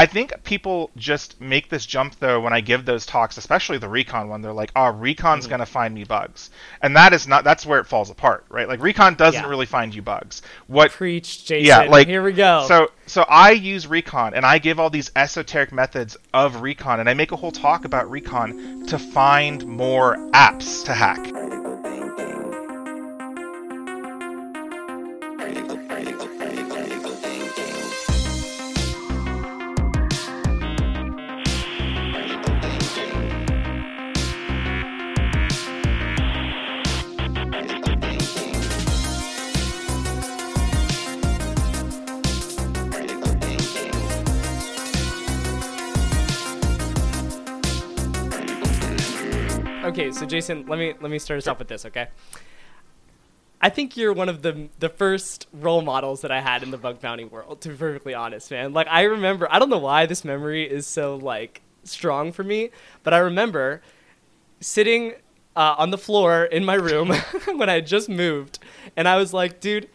I think people just make this jump though when I give those talks, especially the recon one. They're like, "Oh, recon's Mhm. gonna find me bugs," and that is not. That's where it falls apart, right? Like recon doesn't Yeah. really find you bugs. What Preach, Jason. Yeah, like, here we go. So so I use recon and I give all these esoteric methods of recon and I make a whole talk about recon to find more apps to hack. Jason, let me let me start us off with this, okay? I think you're one of the the first role models that I had in the bug bounty world. To be perfectly honest, man. Like I remember, I don't know why this memory is so like strong for me, but I remember sitting uh, on the floor in my room when I had just moved, and I was like, dude,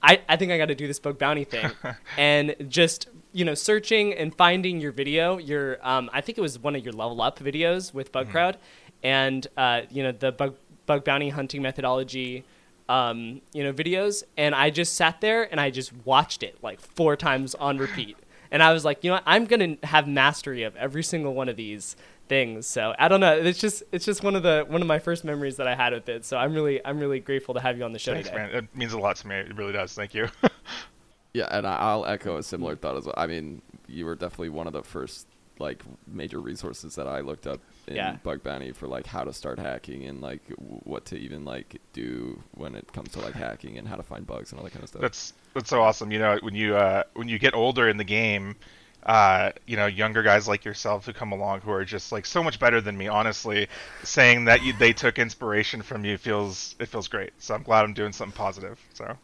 I, I think I got to do this bug bounty thing, and just you know searching and finding your video, your um, I think it was one of your level up videos with Bug Crowd, and uh, you know the bug bug bounty hunting methodology, um, you know videos, and I just sat there and I just watched it like four times on repeat, and I was like, you know what, I'm gonna have mastery of every single one of these things. So I don't know, it's just it's just one of the one of my first memories that I had with it. So I'm really I'm really grateful to have you on the show Thanks, today. man. It means a lot to me. It really does. Thank you. Yeah, and I- I'll echo a similar thought as well. I mean, you were definitely one of the first like major resources that I looked up in Yeah. Bug Bounty for like how to start hacking and like w- what to even like do when it comes to like hacking and how to find bugs and all that kind of stuff. That's that's so awesome. You know, when you uh, when you get older in the game, uh, you know, younger guys like yourself who come along who are just like so much better than me. Honestly, saying that you, they took inspiration from you feels it feels great. So I'm glad I'm doing something positive. So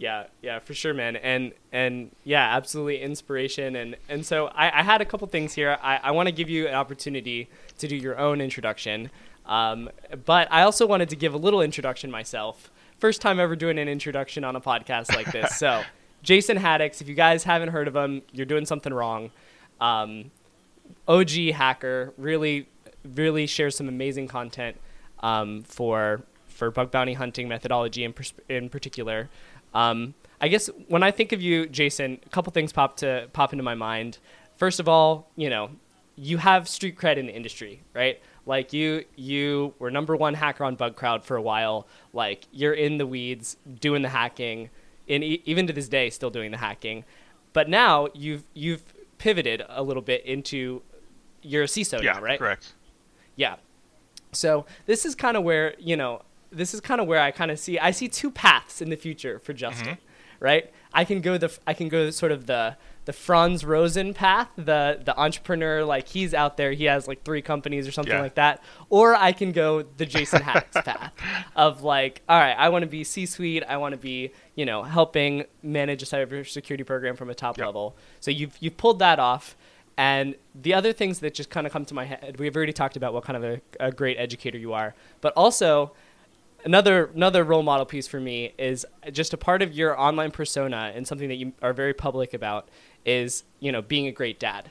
Yeah, yeah, for sure, man. And and yeah, absolutely inspiration. And and so I, I had a couple things here. I, I want to give you an opportunity to do your own introduction. Um, but I also wanted to give a little introduction myself. First time ever doing an introduction on a podcast like this. so Jason Haddix, if you guys haven't heard of him, you're doing something wrong. Um, OG hacker, really, really shares some amazing content um, for for bug bounty hunting methodology in, pers- in particular. Um, I guess when I think of you, Jason, a couple things pop to pop into my mind. First of all, you know, you have street cred in the industry, right? Like you, you were number one hacker on Bug Crowd for a while. Like you're in the weeds doing the hacking, and e- even to this day, still doing the hacking. But now you've you've pivoted a little bit into you're a CISO yeah, now, right? correct. Yeah. So this is kind of where you know this is kind of where I kind of see I see two paths in the future for mm-hmm. Justin, right? I can go the I can go sort of the the Frans Rosén path, the the entrepreneur like he's out there, he has like three companies or something Yeah. like that, or I can go the Jason Haddix path of like, all right, I want to be C-suite, I want to be you know helping manage a cybersecurity program from a top Yep. level. So you've you've pulled that off. And the other things that just kind of come to my head, we've already talked about what kind of a, a great educator you are, but also another another role model piece for me is just a part of your online persona and something that you are very public about is you know being a great dad.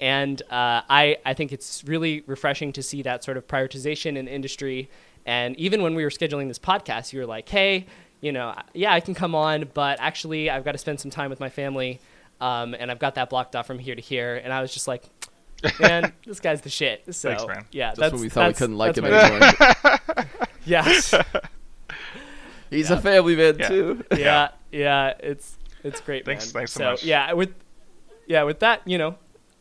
And uh, I I think it's really refreshing to see that sort of prioritization in the industry. And even when we were scheduling this podcast, you were like, hey, you know, yeah, I can come on, but actually I've got to spend some time with my family. Um, and I've got that blocked off from here to here, and I was just like, "Man, this guy's the shit." So, Thanks, man. yeah, Just that's when we thought we couldn't like him anymore. Yes, He's a family man Yeah. too. yeah, yeah, it's it's great, Thanks- man. thanks so much. yeah, with yeah, with that, you know,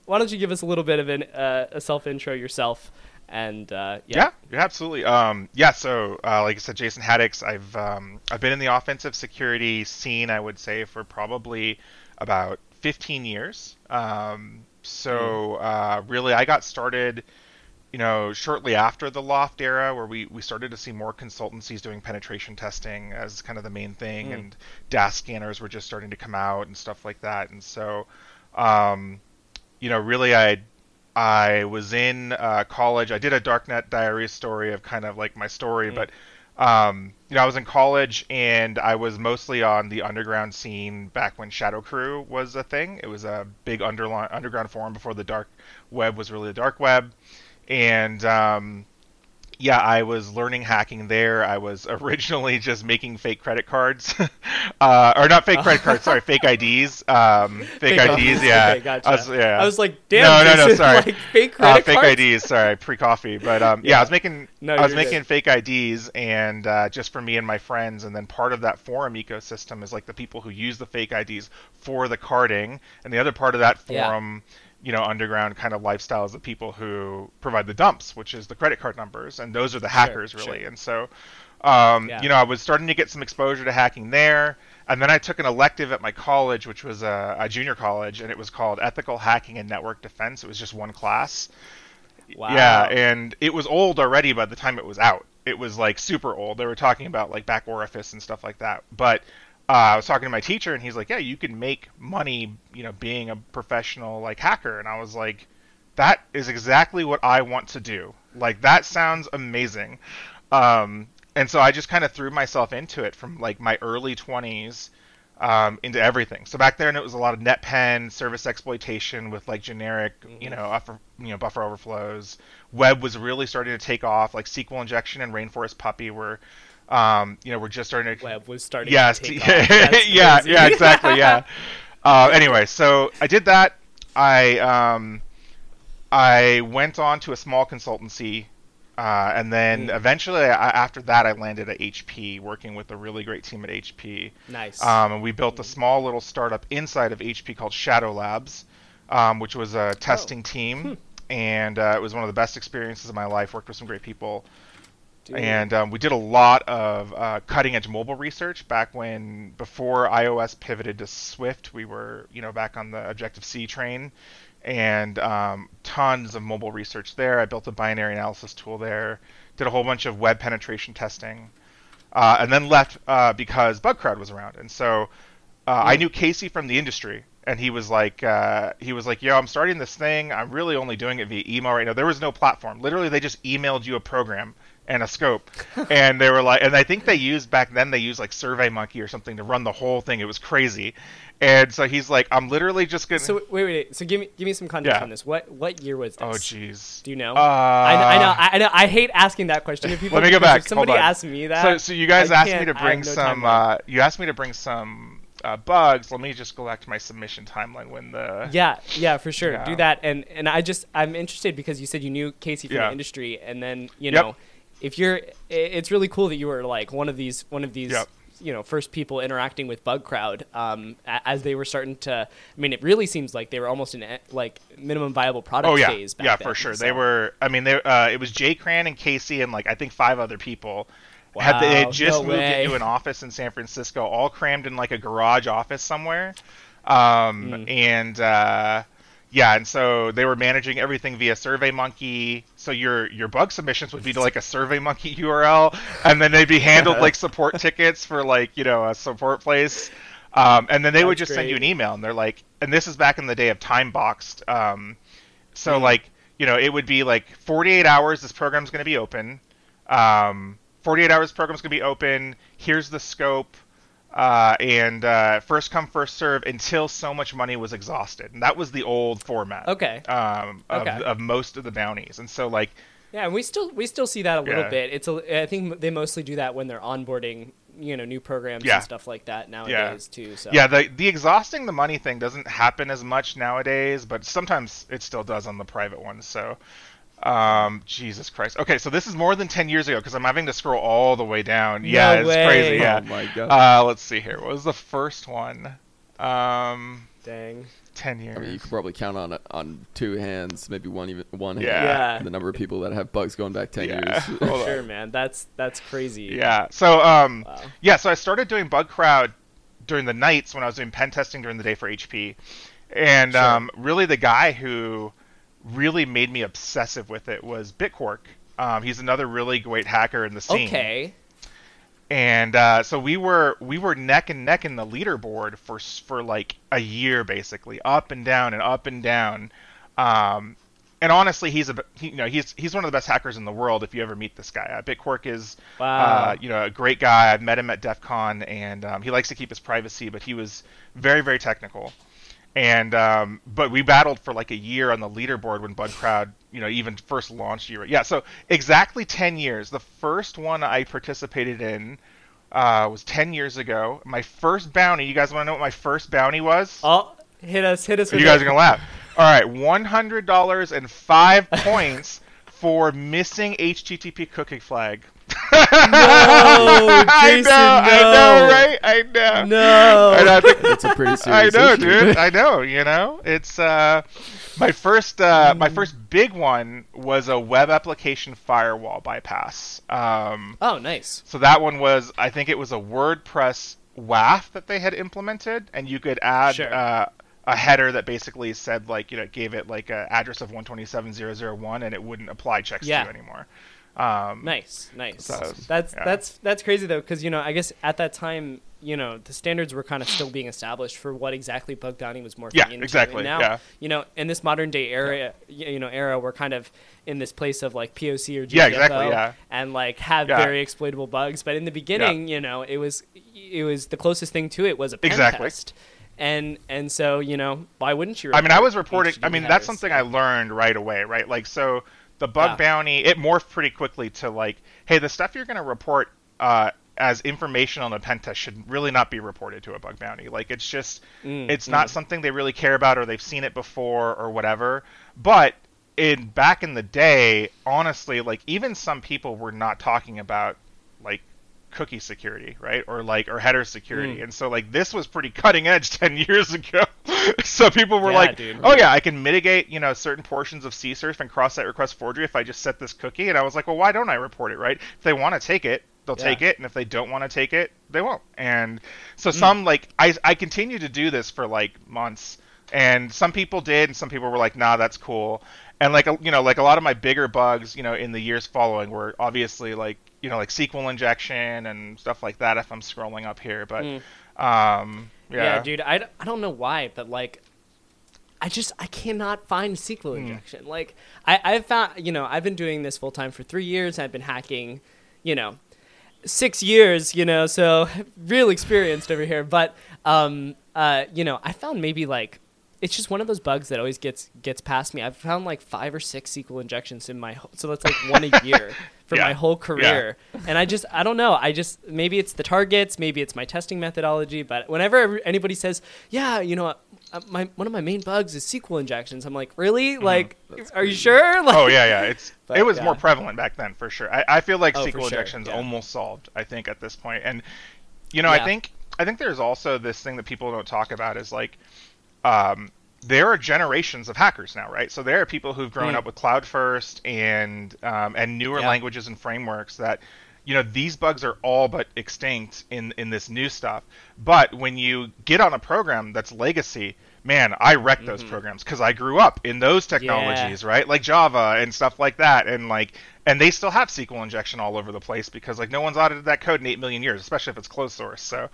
why don't you give us a little bit of an uh, a self intro yourself, and uh, yeah, Yeah, yeah, absolutely. Um, yeah, so uh, like I said, Jason Haddix, I've um, I've been in the offensive security scene, I would say, for probably about 15 years. Um, so uh, really, I got started, you know, shortly after the L0pht era, where we we started to see more consultancies doing penetration testing as kind of the main thing, Mm. and DAST scanners were just starting to come out and stuff like that, and so. Um, you know, really, I I was in uh, college. I did a Darknet Diaries story of kind of like my story, Mm. but um, you know, I was in college and I was mostly on the underground scene back when Shadow Crew was a thing. It was a big underground forum before the dark web was really the dark web. And um, yeah, I was learning hacking there. I was originally just making fake credit cards, uh, or not fake credit cards. Sorry, fake IDs. Um, fake, Fake IDs. Yeah. okay, gotcha. I was, yeah. I was like, damn, No, no, no, sorry. like fake uh, credit fake cards? IDs. Sorry, pre-coffee. But um, yeah. Yeah. I was making No, I was making good. fake IDs, and uh, just for me and my friends. And then part of that forum ecosystem is like the people who use the fake IDs for the carding, and the other part of that Yeah. You know, underground kind of lifestyles of people who provide the dumps, which is the credit card numbers, and those are the hackers really. sure. And so, um, Yeah. you know, I was starting to get some exposure to hacking there, and then I took an elective at my college, which was a, a junior college, and it was called Ethical Hacking and Network Defense. It was just one class. Wow. Yeah, and it was old already by the time it was out. It was like super old. They were talking about like back orifice and stuff like that. But uh, I was talking to my teacher, and he's like, "Yeah, you can make money, you know, being a professional like hacker." And I was like, "That is exactly what I want to do. Like that sounds amazing." Um, and so I just kind of threw myself into it from like my early 20s um, into everything. So back then it was a lot of NetPen service exploitation with like generic, you know, upper, you know, buffer overflows. Web was really starting to take off. Like SQL injection and Rainforest Puppy were, um, you know, we're just starting to. Web was starting Yes, yeah. Yeah, exactly, yeah. uh, anyway, so I did that. I um, I went on to a small consultancy, uh, and then Mm. eventually, I, after that, I landed at HP, working with a really great team at HP. nice. Um, and we built a small little startup inside of HP called Shadow Labs, um, which was a testing team, and uh, it was one of the best experiences of my life. Worked with some great people, Dude. and um, we did a lot of uh, cutting edge mobile research back when before iOS pivoted to Swift. We were you know back on the Objective C train, and um, tons of mobile research there. I built a binary analysis tool there. Did a whole bunch of web penetration testing, uh, and then left uh, because BugCrowd was around. And so uh, I knew Casey from the industry, and he was like, uh, he was like, "Yo, I'm starting this thing. I'm really only doing it via email right now. There was no platform. Literally, they just emailed you a program." And a scope, and they were like, and I think they used back then they used like SurveyMonkey or something to run the whole thing. It was crazy, and so he's like, I'm literally just gonna. so wait, wait, wait. So give me give me some context Yeah. on this. What what year was this? oh jeez. Do you know? Uh, I, know, I know. I, I know. I hate asking that question to people. Let me go back. If somebody on. me that. So, so you guys I asked me to bring no some. Uh, you asked me to bring some uh, bugs. Let me just go back to my submission timeline when the. Yeah, yeah, for sure. Yeah. Do that, and and I just I'm interested because you said you knew Casey from Yeah. the industry, and then you Yep. know, if you're, it's really cool that you were like one of these one of these. Yep. You know, first people interacting with Bug Crowd um, as they were starting to. I mean, it really seems like they were almost in like minimum viable product Oh yeah, phase. Back yeah, then, for sure. so- They were. I mean, they. Uh, it was Jay Cran and Casey and like I think five other people. had they had just no moved way. into an office in San Francisco, all crammed in like a garage office somewhere. Um, Mm. And uh, yeah, and so they were managing everything via SurveyMonkey. So your your bug submissions would be to like a SurveyMonkey URL, and then they'd be handled like support tickets for like you know a support place. Um, and then they would That's just send you an email, and they're like, and this is back in the day of time boxed. Um, so Mm. like you know it would be like 48 hours. This program's going to be open. Um, 48 hours program's going to be open. Here's the scope. Uh, and uh, first come first serve until so much money was exhausted, and that was the old format. Okay. Um, of, Okay. of most of the bounties, and so like Yeah, and we still we still see that a little Yeah. bit. It's a I think they mostly do that when they're onboarding you know new programs Yeah. and stuff like that nowadays too. So yeah, the the exhausting the money thing doesn't happen as much nowadays, but sometimes it still does on the private ones. So, um, Jesus Christ. Okay, so this is more than 10 years ago because I'm having to scroll all the way down. yeah, it's way. crazy. Yeah. Oh my god. Uh, let's see here. What was the first one? Um, dang. 10 years. I mean, you could probably count on on two hands, maybe one even one Yeah. hand. Yeah. The number of people that have bugs going back ten Yeah. years. Hold. Sure, man. That's that's crazy. Yeah. So um Wow. yeah, so I started doing bug crowd during the nights when I was doing pen testing during the day for HP. And Sure. um really the guy who really made me obsessive with it was Bitquark. Um, he's another really great hacker in the scene. Okay. And uh, so we were we were neck and neck in the leaderboard for for like a year basically, up and down and up and down. Um, and honestly, he's a he, you know he's he's one of the best hackers in the world. If you ever meet this guy, uh, Bitquark is Wow. uh, you know a great guy. I've met him at DEF CON, and um, he likes to keep his privacy, but he was very very technical. And um, but we battled for like a year on the leaderboard when Bug Crowd, you know, even first launched. Year, yeah. So exactly ten years. The first one I participated in uh, was ten years ago. My first bounty. You guys want to know what my first bounty was? Oh, hit us, hit us. You guys it. are gonna laugh. All right, one hundred dollars and five points for missing HTTP cookie flag. I Jason, know, I know, right? I know. No. And I think- That's a pretty serious. I know, issue. dude. I know. You know, it's uh, my first uh, my first big one was a web application firewall bypass. Um, Oh, nice. so that one was, I think it was a WordPress WAF that they had implemented, and you could add Sure. uh, a header that basically said like you know gave it like an address of 127.0.0.1, and it wouldn't apply checks Yeah. to you anymore. Um, Nice, nice. So, that's yeah. that's that's crazy though, because you know, I guess at that time, you know, the standards were kind of still being established for what exactly bug bounty was morphing Yeah, into. exactly, And now, yeah. you know, in this modern day era, y you know, era, we're kind of in this place of like POC or GTFO Yeah, exactly, yeah. and like have Yeah. very exploitable bugs. But in the beginning, you know, it was it was the closest thing to it was a pen Exactly. test. And and so you know why wouldn't you? I mean, I was reporting. I mean, that's something I learned right away, right? Like, so the bug Yeah. bounty it morphed pretty quickly to like, hey, the stuff you're going to report uh, as information on a pen test should really not be reported to a bug bounty. Like, it's just, Mm, it's not something they really care about, or they've seen it before, or whatever. But in back in the day, honestly, like even some people were not talking about cookie security, right? Or like or header security. Mm. And so like this was pretty cutting edge 10 years ago. so people were Yeah, like, dude. "Oh yeah, I can mitigate, you know, certain portions of CSRF and cross-site request forgery if I just set this cookie." And I was like, "Well, why don't I report it, right? If they want to take it, they'll Yeah. take it, and if they don't want to take it, they won't." And so some like I I continue to do this for like months. And some people did, and some people were like, "Nah, that's cool." And like a- you know, like a lot of my bigger bugs, you know, in the years following were obviously like you know like SQL injection and stuff like that. If I'm scrolling up here, but Mm. um, yeah. Yeah, dude. I don't know why, but like, I just I cannot find SQL Hmm. injection. Like, I I've found you know I've been doing this full time for three years. I've been hacking, you know, six years. You know, so real experienced over here. But um uh you know I found maybe like. It's just one of those bugs that always gets gets past me. I've found like five or six SQL injections in my whole, so that's like one a year for Yeah. my whole career. And I just I don't know. I just maybe it's the targets, maybe it's my testing methodology. But whenever anybody says, "Yeah, you know, uh, my one of my main bugs is SQL injections," I'm like, "Really? Like, That's are you sure?" Like, oh yeah, yeah. It's But, it was yeah. more prevalent back then for sure. I, I feel like Oh, for SQL sure, injections yeah. almost solved. I think at this point, and you know, I think I think there's also this thing that people don't talk about is like, um, there are generations of hackers now, right? So there are people who've grown Mm. up with Cloud First and um, and newer Yeah. languages and frameworks that. You know these bugs are all but extinct in in this new stuff. But when you get on a program that's legacy, man, I wreck those Mm-hmm. programs because I grew up in those technologies, right? Like Java and stuff like that, and like, and they still have SQL injection all over the place because like no one's audited that code in eight million years, especially if it's closed source. So,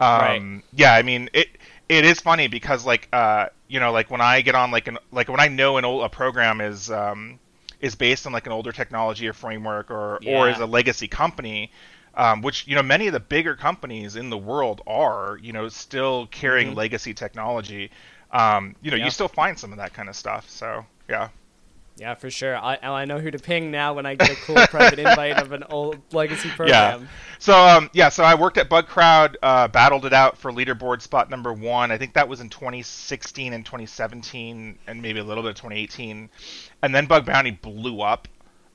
um, yeah, I mean it. It is funny because like, uh, you know, like when I get on like an like when I know an old a program is um, is based on like an older technology or framework or or is a legacy company. Um, which you know many of the bigger companies in the world are you know still carrying Mhm. legacy technology um, you know, Yeah. you still find some of that kind of stuff. So yeah, yeah, for sure. I I know who to ping now when I get a cool private invite of an old legacy program. Yeah. So um, yeah, so I worked at Bug Crowd, uh, battled it out for leaderboard spot number one. I think that was in 2016 and 2017, and maybe a little bit of 2018. And then Bug Bounty blew up,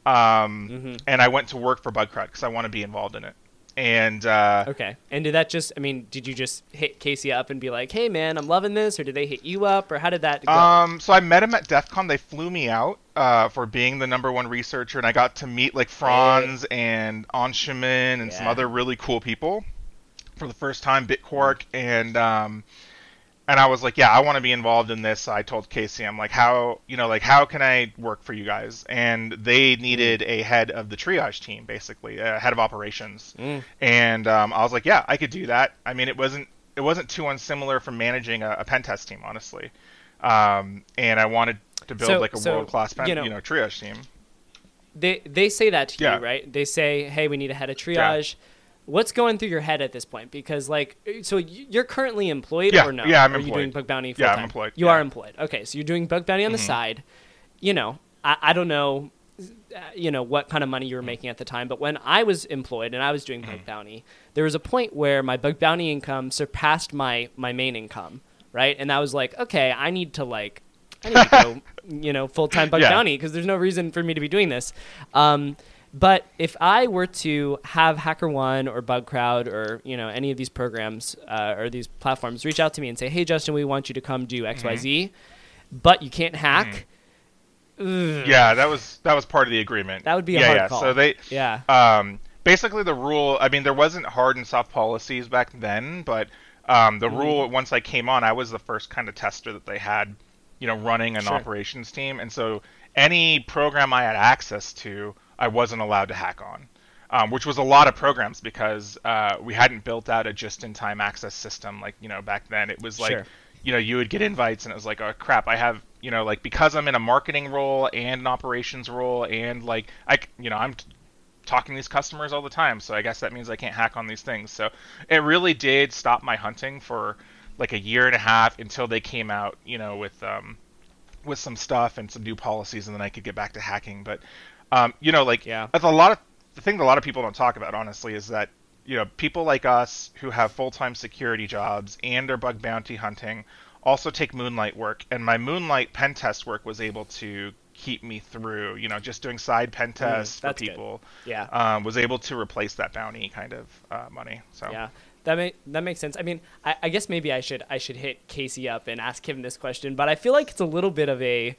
um, Mhm. and I went to work for Bug Crowd because I want to be involved in it. And uh, Okay. And did that just? I mean, did you just hit Casey up and be like, "Hey, man, I'm loving this," or did they hit you up, or how did that go? Um, so I met him at DEF CON. They flew me out uh, for being the number one researcher, and I got to meet like Frans and Anshuman and some other really cool people for the first time, Bitquark, and um, and I was like, yeah, I want to be involved in this. I told Casey, I'm like, how you know, like how can I work for you guys? And they needed a head of the triage team, basically, a head of operations Mm. and um, I was like, yeah, I could do that. I mean, it wasn't it wasn't too unsimilar from managing a, a pen test team, honestly. Um, and I wanted to build So- like a so, world class you know- you know triage team. they they say that to Yeah. you, right? They say, "Hey, we need a head of triage." What's going through your head at this point? Because like, so you're currently employed Yeah, or no? yeah, I'm are you doing bug bounty? Full-time? Yeah, I'm employed, You yeah. Mm-hmm. are employed. Okay, so you're doing bug bounty on the side. You know, I, I don't know, uh, you know what kind of money you were making at the time, but when I was employed and I was doing Mm-hmm. bug bounty, there was a point where my bug bounty income surpassed my my main income, right? And I was like, okay, I need to like I need to go, you know, full time bug Yeah. bounty because there's no reason for me to be doing this. Um, but if I were to have HackerOne or BugCrowd or you know any of these programs uh, or these platforms reach out to me and say, "Hey, Justin, we want you to come do X, Y, Z," but you can't hack. ugh, Yeah, that was that was part of the agreement. That would be a yeah, hard yeah. call. So they Yeah. um, basically the rule. I mean, there wasn't hard and soft policies back then, but um, the Mm-hmm. rule once I came on, I was the first kind of tester that they had, you know, running an Sure. operations team, and so any program I had access to, I wasn't allowed to hack on. Um, which was a lot of programs because uh, we hadn't built out a just-in-time access system like you know back then. It was like Sure. you know you would get invites and it was like oh crap I have you know like because I'm in a marketing role and an operations role and like i you know I'm t- talking to these customers all the time so I guess that means I can't hack on these things so it really did stop my hunting for like a year and a half until they came out you know with um with some stuff and some new policies and then I could get back to hacking but um you know like Yeah. that's a lot of the thing that a lot of people don't talk about honestly is that you know people like us who have full-time security jobs and are bug bounty hunting also take moonlight work and my moonlight pen test work was able to keep me through you know just doing side pen tests for Mm, good. people Yeah. um, was able to replace that bounty kind of uh, money so Yeah, that may, that makes sense. I mean, I, I guess maybe I should I should hit Casey up and ask him this question, but I feel like it's a little bit of a,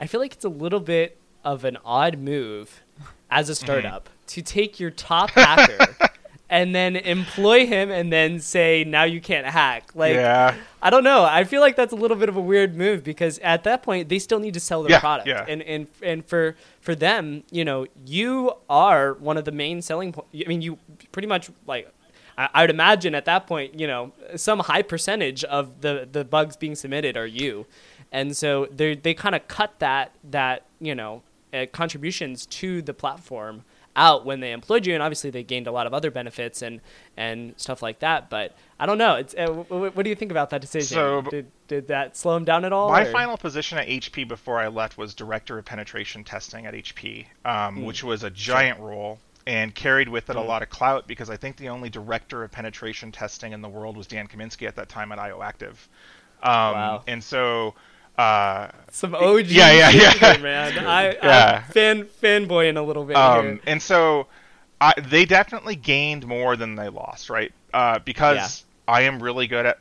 I feel like it's a little bit of an odd move as a Mm-hmm. startup to take your top hacker and then employ him and then say now you can't hack. Like, yeah I don't know. I feel like that's a little bit of a weird move because at that point they still need to sell their Yeah, product, yeah. and and and for for them, you know, you are one of the main selling. Po- I mean, you pretty much like. I, I would imagine at that point, you know, some high percentage of the the bugs being submitted are you, and so they they kind of cut that that you know uh, contributions to the platform out when they employed you, and obviously they gained a lot of other benefits and and stuff like that. But I don't know. It's uh, w- w- what do you think about that decision? So- did did that slow him down at all? My or- final position at HP before I left was director of penetration testing at HP, um, Hmm. which was a giant role and carried with it a Mm. lot of clout because I think the only director of penetration testing in the world was Dan Kaminsky at that time at IOActive. Um, Wow. And so, uh, some OG. Yeah, yeah, yeah. here, man. I, Yeah. I'm fan fanboying a little bit um, here. and so I, they definitely gained more than they lost, right? Uh, because I am really good at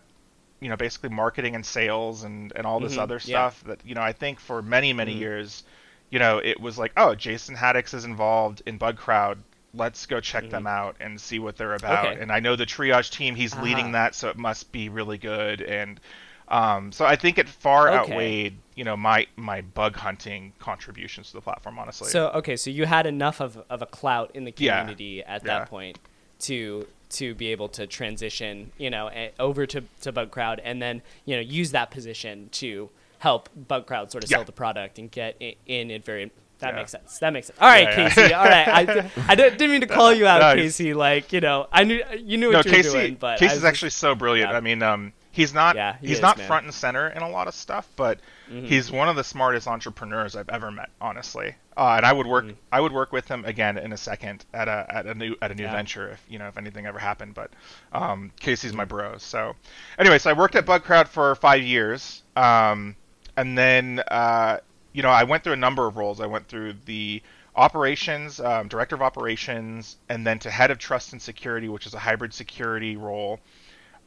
you know basically marketing and sales and and all this Mhm, other yeah. stuff that you know I think for many many Mhm. years, you know it was like oh Jason Haddix is involved in Bug Crowd. Let's go check them out and see what they're about. Mm-hmm. Okay. And I know the triage team; he's leading Ah. that, so it must be really good. And um, so I think it far Okay. outweighed, you know, my my bug hunting contributions to the platform. Honestly, So okay, so you had enough of of a clout in the Yeah. community at Yeah. that point to to be able to transition, you know, eh, over to to Bug Crowd, and then you know use that position to help Bug Crowd sort of Yeah. sell the product and get in it very. That Yeah. makes sense. That makes sense. All right, Yeah, yeah. Casey. All right, I, I didn't mean to call you out, No, Casey. Like you know, I knew you knew no, what you were Casey. doing, but Casey's just- actually so brilliant. I mean, um, he's not he he's is, not man. front and center in a lot of stuff, but Mhm. he's one of the smartest entrepreneurs I've ever met, honestly. Uh, and I would work Mhm. I would work with him again in a second at a at a new at a new venture if you know if anything ever happened. But um, Casey's my bro. So anyway, so I worked at Bug Crowd for five years, um, and then uh, you know I went through a number of roles. I went through the operations, um, director of operations, and then to head of trust and security, which is a hybrid security role.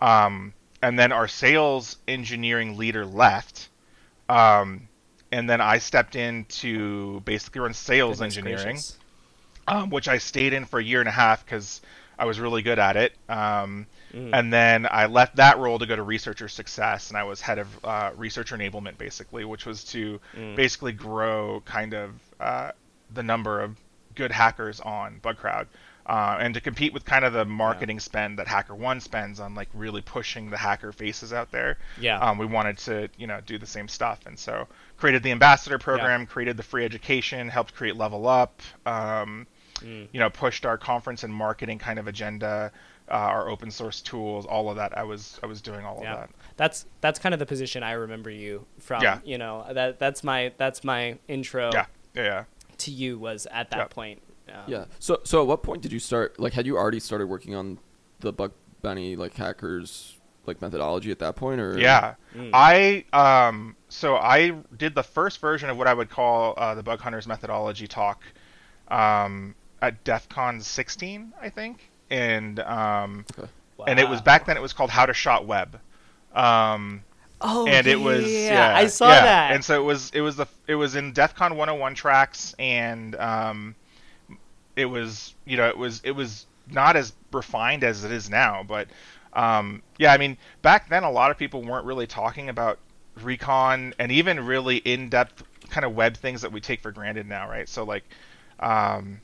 Um, and then our sales engineering leader left. Um, and then I stepped in to basically run sales Goodness engineering, um, which I stayed in for a year and a half because I was really good at it. Um, Mhm. And then I left that role to go to researcher success, and I was head of uh, researcher enablement, basically, which was to Mm. basically grow kind of uh, the number of good hackers on BugCrowd. uh, and to compete with kind of the marketing spend that HackerOne spends on like really pushing the hacker faces out there. Yeah. Um, we wanted to you know do the same stuff, and so created the ambassador program, created the free education, helped create Level Up. Um, Mm. you know, pushed our conference and marketing kind of agenda, uh, our open source tools, all of that. I was I was doing all Yeah. of that. That's that's kind of the position I remember you from. Yeah. You know that that's my that's my intro Yeah, yeah, yeah. to you was at that Yeah. point. Um, Yeah. So so at what point did you start? Like, had you already started working on the bug bounty like hackers like methodology at that point, or Yeah, Mm. I um so I did the first version of what I would call uh, the bug hunters methodology talk um, at DEF CON 16, I think, and um, and it was back then it was called How to Shot Web. Um, Oh, and yeah, it was yeah, yeah, I saw yeah. that. and so it was it was the it was in DEF CON 101 tracks and um it was you know it was it was not as refined as it is now but um yeah I mean back then a lot of people weren't really talking about recon and even really in-depth kind of web things that we take for granted now right so like um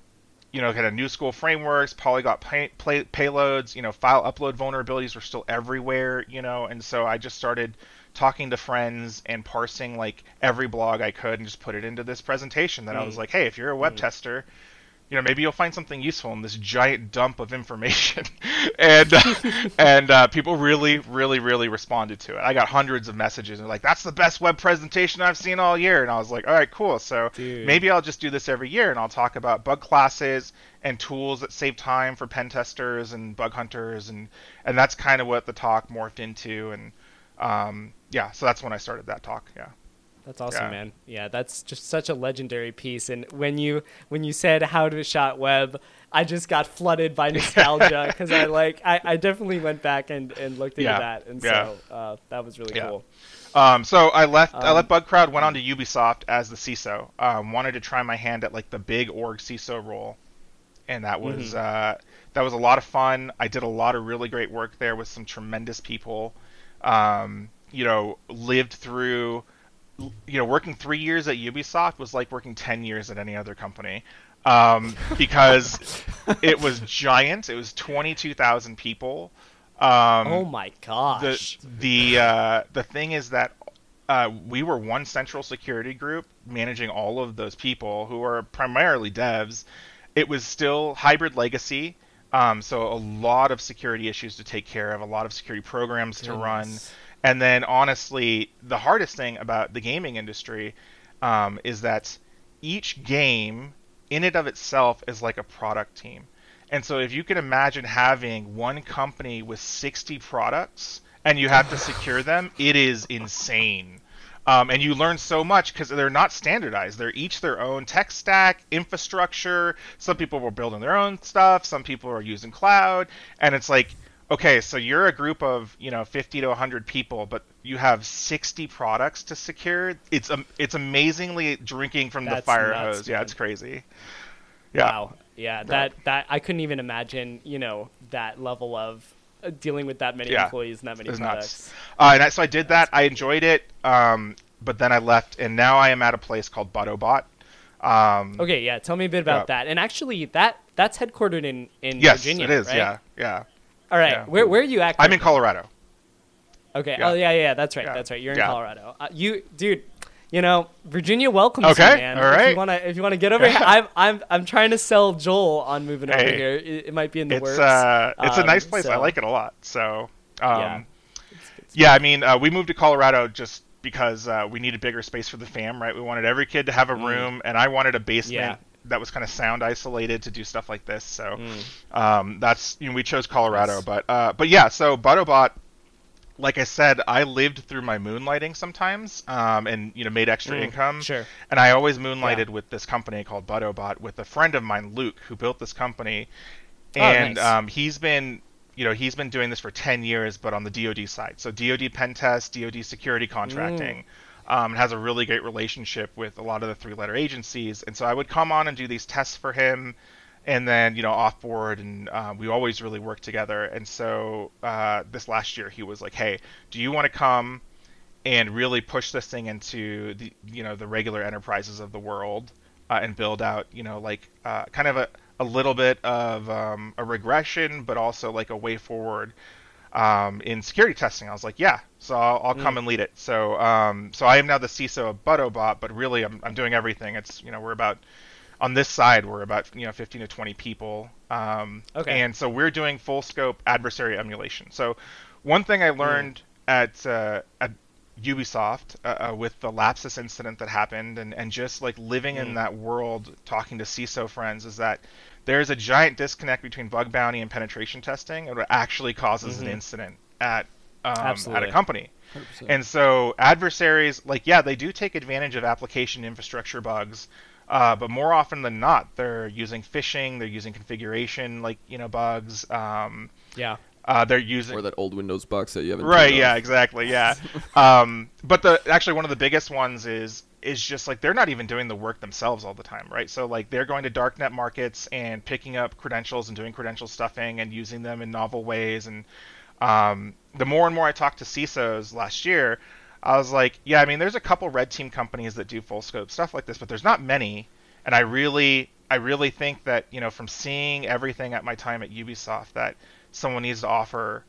you know, kind of new school frameworks, polyglot pay, play, payloads, you know, file upload vulnerabilities were still everywhere, you know, and so I just started talking to friends and parsing like every blog I could and just put it into this presentation that I was Mm. like, hey, if you're a web tester, you know, maybe you'll find something useful in this giant dump of information. and uh, and uh, people really, really, really responded to it. I got hundreds of messages and like, that's the best web presentation I've seen all year. And I was like, all right, cool. So Dude. maybe I'll just do this every year and I'll talk about bug classes and tools that save time for pen testers and bug hunters and and that's kind of what the talk morphed into and um, yeah, so that's when I started that talk. Yeah. That's awesome, Yeah. man. Yeah, that's just such a legendary piece. And when you when you said how to shot web, I just got flooded by nostalgia because I like I, I definitely went back and, and looked into Yeah. that, and Yeah. so uh, that was really cool. Um, so I left. I Um, left BugCrowd. Went on to Ubisoft as the CISO. Um, wanted to try my hand at like the big org CISO role, and that was Mhm. uh, that was a lot of fun. I did a lot of really great work there with some tremendous people. Um, you know, lived through. You know, working three years at Ubisoft was like working ten years at any other company, um, because it was giant. It was twenty two thousand people. Um, oh my gosh. the the uh, the thing is that uh, we were one central security group managing all of those people who are primarily devs. It was still hybrid legacy, um, so a lot of security issues to take care of, a lot of security programs to run, Goodness. And then honestly, the hardest thing about the gaming industry um, is that each game in and of itself is like a product team. And so if you can imagine having one company with 60 products and you have to secure them, it is insane. Um, and you learn so much because they're not standardized. They're each their own tech stack, infrastructure. Some people were building their own stuff. Some people are using cloud. And it's like, okay, so you're a group of you know 50 to 100 people, but you have 60 products to secure. It's um, it's amazingly drinking from the fire nuts, hose. Yeah, it's crazy. Yeah. Wow. Yeah, that that I couldn't even imagine. You know that level of uh, dealing with that many Yeah. employees and that many It's products. Uh, and I, so I did that. I enjoyed it. Um, but then I left, and now I am at a place called BuddoBot. Um, Okay, yeah. Tell me a bit about Yeah. that. And actually, that that's headquartered in in yes, Virginia. it is. right? Yeah, yeah. All right. Yeah. Where where are you at? I'm in? Colorado. Okay. Yeah. Oh yeah, yeah. That's right. Yeah. That's right. You're in Yeah. Colorado. Uh, you, dude. You know, Virginia welcomes Okay, you, man. all If you wanna, if you wanna get over here, I'm, I'm, I'm trying to sell Joel on moving over here. It, it might be in the It's works. uh, it's a Um, nice place. I like it a lot. So, Yeah. um, yeah. I mean, uh, we moved to Colorado just because uh, we needed bigger space for the fam, right? We wanted every kid to have a Mm. room, and I wanted a basement Yeah. That was kind of sound isolated to do stuff like this. So, Mm. um, that's you know, we chose Colorado, Nice. but uh, but yeah. So BuddoBot, like I said, I lived through my moonlighting sometimes, um, and you know made extra Mm, income. Sure. And I always moonlighted with this company called BuddoBot with a friend of mine, Luke, who built this company. Oh, And nice. um, he's been, you know, he's been doing this for 10 years, but on the DoD side. So DoD pen test, DoD security contracting. Um, has a really great relationship with a lot of the three-letter agencies. And so I would come on and do these tests for him, and then you know off board, and uh, we always really worked together. And so uh, this last year, he was like, "Hey, do you want to come?" and really push this thing into the you know the regular enterprises of the world uh, and build out, you know, like uh, kind of a, a little bit of um, a regression, but also like a way forward um, in security testing. I was like, yeah, so I'll, I'll come Mm. and lead it. So um, so I am now the CISO of BuddoBot, but really I'm, I'm doing everything. It's you know we're about on this side we're about you know 15 to 20 people, um, Okay. and so we're doing full scope adversary emulation. So one thing I learned at uh, at Ubisoft uh, uh, with the Lapsus incident that happened, and, and just like living in Mm. that world, talking to CISO friends, is that there's a giant disconnect between bug bounty and penetration testing, and what actually causes Mhm. an incident at um, at a company. 100%. And so adversaries, like yeah, they do take advantage of application infrastructure bugs, uh, but more often than not, they're using phishing, they're using configuration like you know bugs, um, Yeah. uh, they're using or that old Windows box that you haven't. right yeah off. exactly yeah um, but the actually one of the biggest ones is is just like they're not even doing the work themselves all the time right? So like they're going to darknet markets and picking up credentials and doing credential stuffing and using them in novel ways. And um, the more and more i talked to cisos last year i was like yeah i mean there's a couple red team companies that do full scope stuff like this but there's not many. And i really i really think that you know from seeing everything at my time at ubisoft that someone needs to offer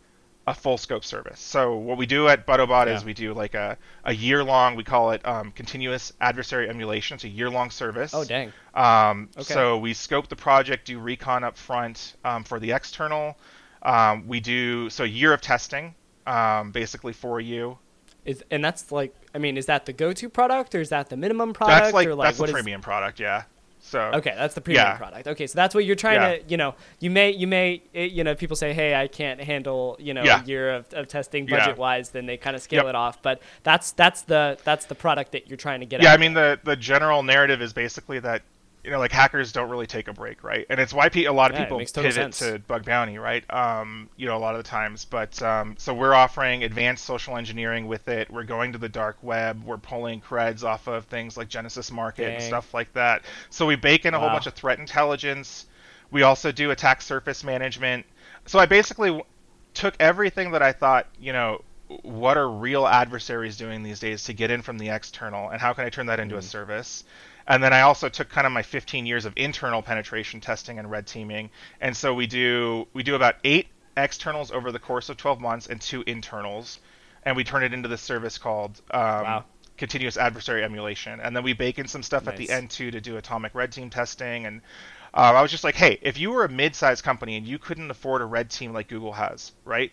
a full scope service. So what we do at BuddoBot is we do like a, a year long, we call it um, continuous adversary emulation. It's a year long service. Oh dang. Um, Okay. So we scope the project, do recon up front um, for the external. Um, we do so a year of testing, um, basically for you. Is and that's like I mean, is that the go-to product or is that the minimum product that's like, or like that's the is- premium product, yeah. So Okay, that's the premium Yeah. product. Okay, so that's what you're trying Yeah. to, you know, you may, you may, it, you know, people say, hey, I can't handle, you know, Yeah. a year of, of testing budget wise, then they kind of scale Yep. it off. But that's that's the that's the product that you're trying to get. yeah. I mean the the general narrative is basically that you know like hackers don't really take a break, right? And it's why pe- a lot of Yeah, people pivot sense. to bug bounty, right? Um, you know, a lot of the times. But um, so we're offering advanced social engineering with it. We're going to the dark web. We're pulling creds off of things like Genesis Market and stuff like that. So we bake in a whole bunch of threat intelligence. We also do attack surface management. So I basically w- took everything that I thought, you know, what are real adversaries doing these days to get in from the external, and how can I turn that into a service? And then I also took kind of my 15 years of internal penetration testing and red teaming, and so we do we do about eight externals over the course of 12 months and two internals, and we turn it into this service called um, Wow. continuous adversary emulation, and then we bake in some stuff at the end too to do atomic red team testing and. Uh, I was just like, hey, if you were a mid-sized company and you couldn't afford a red team like Google has, right?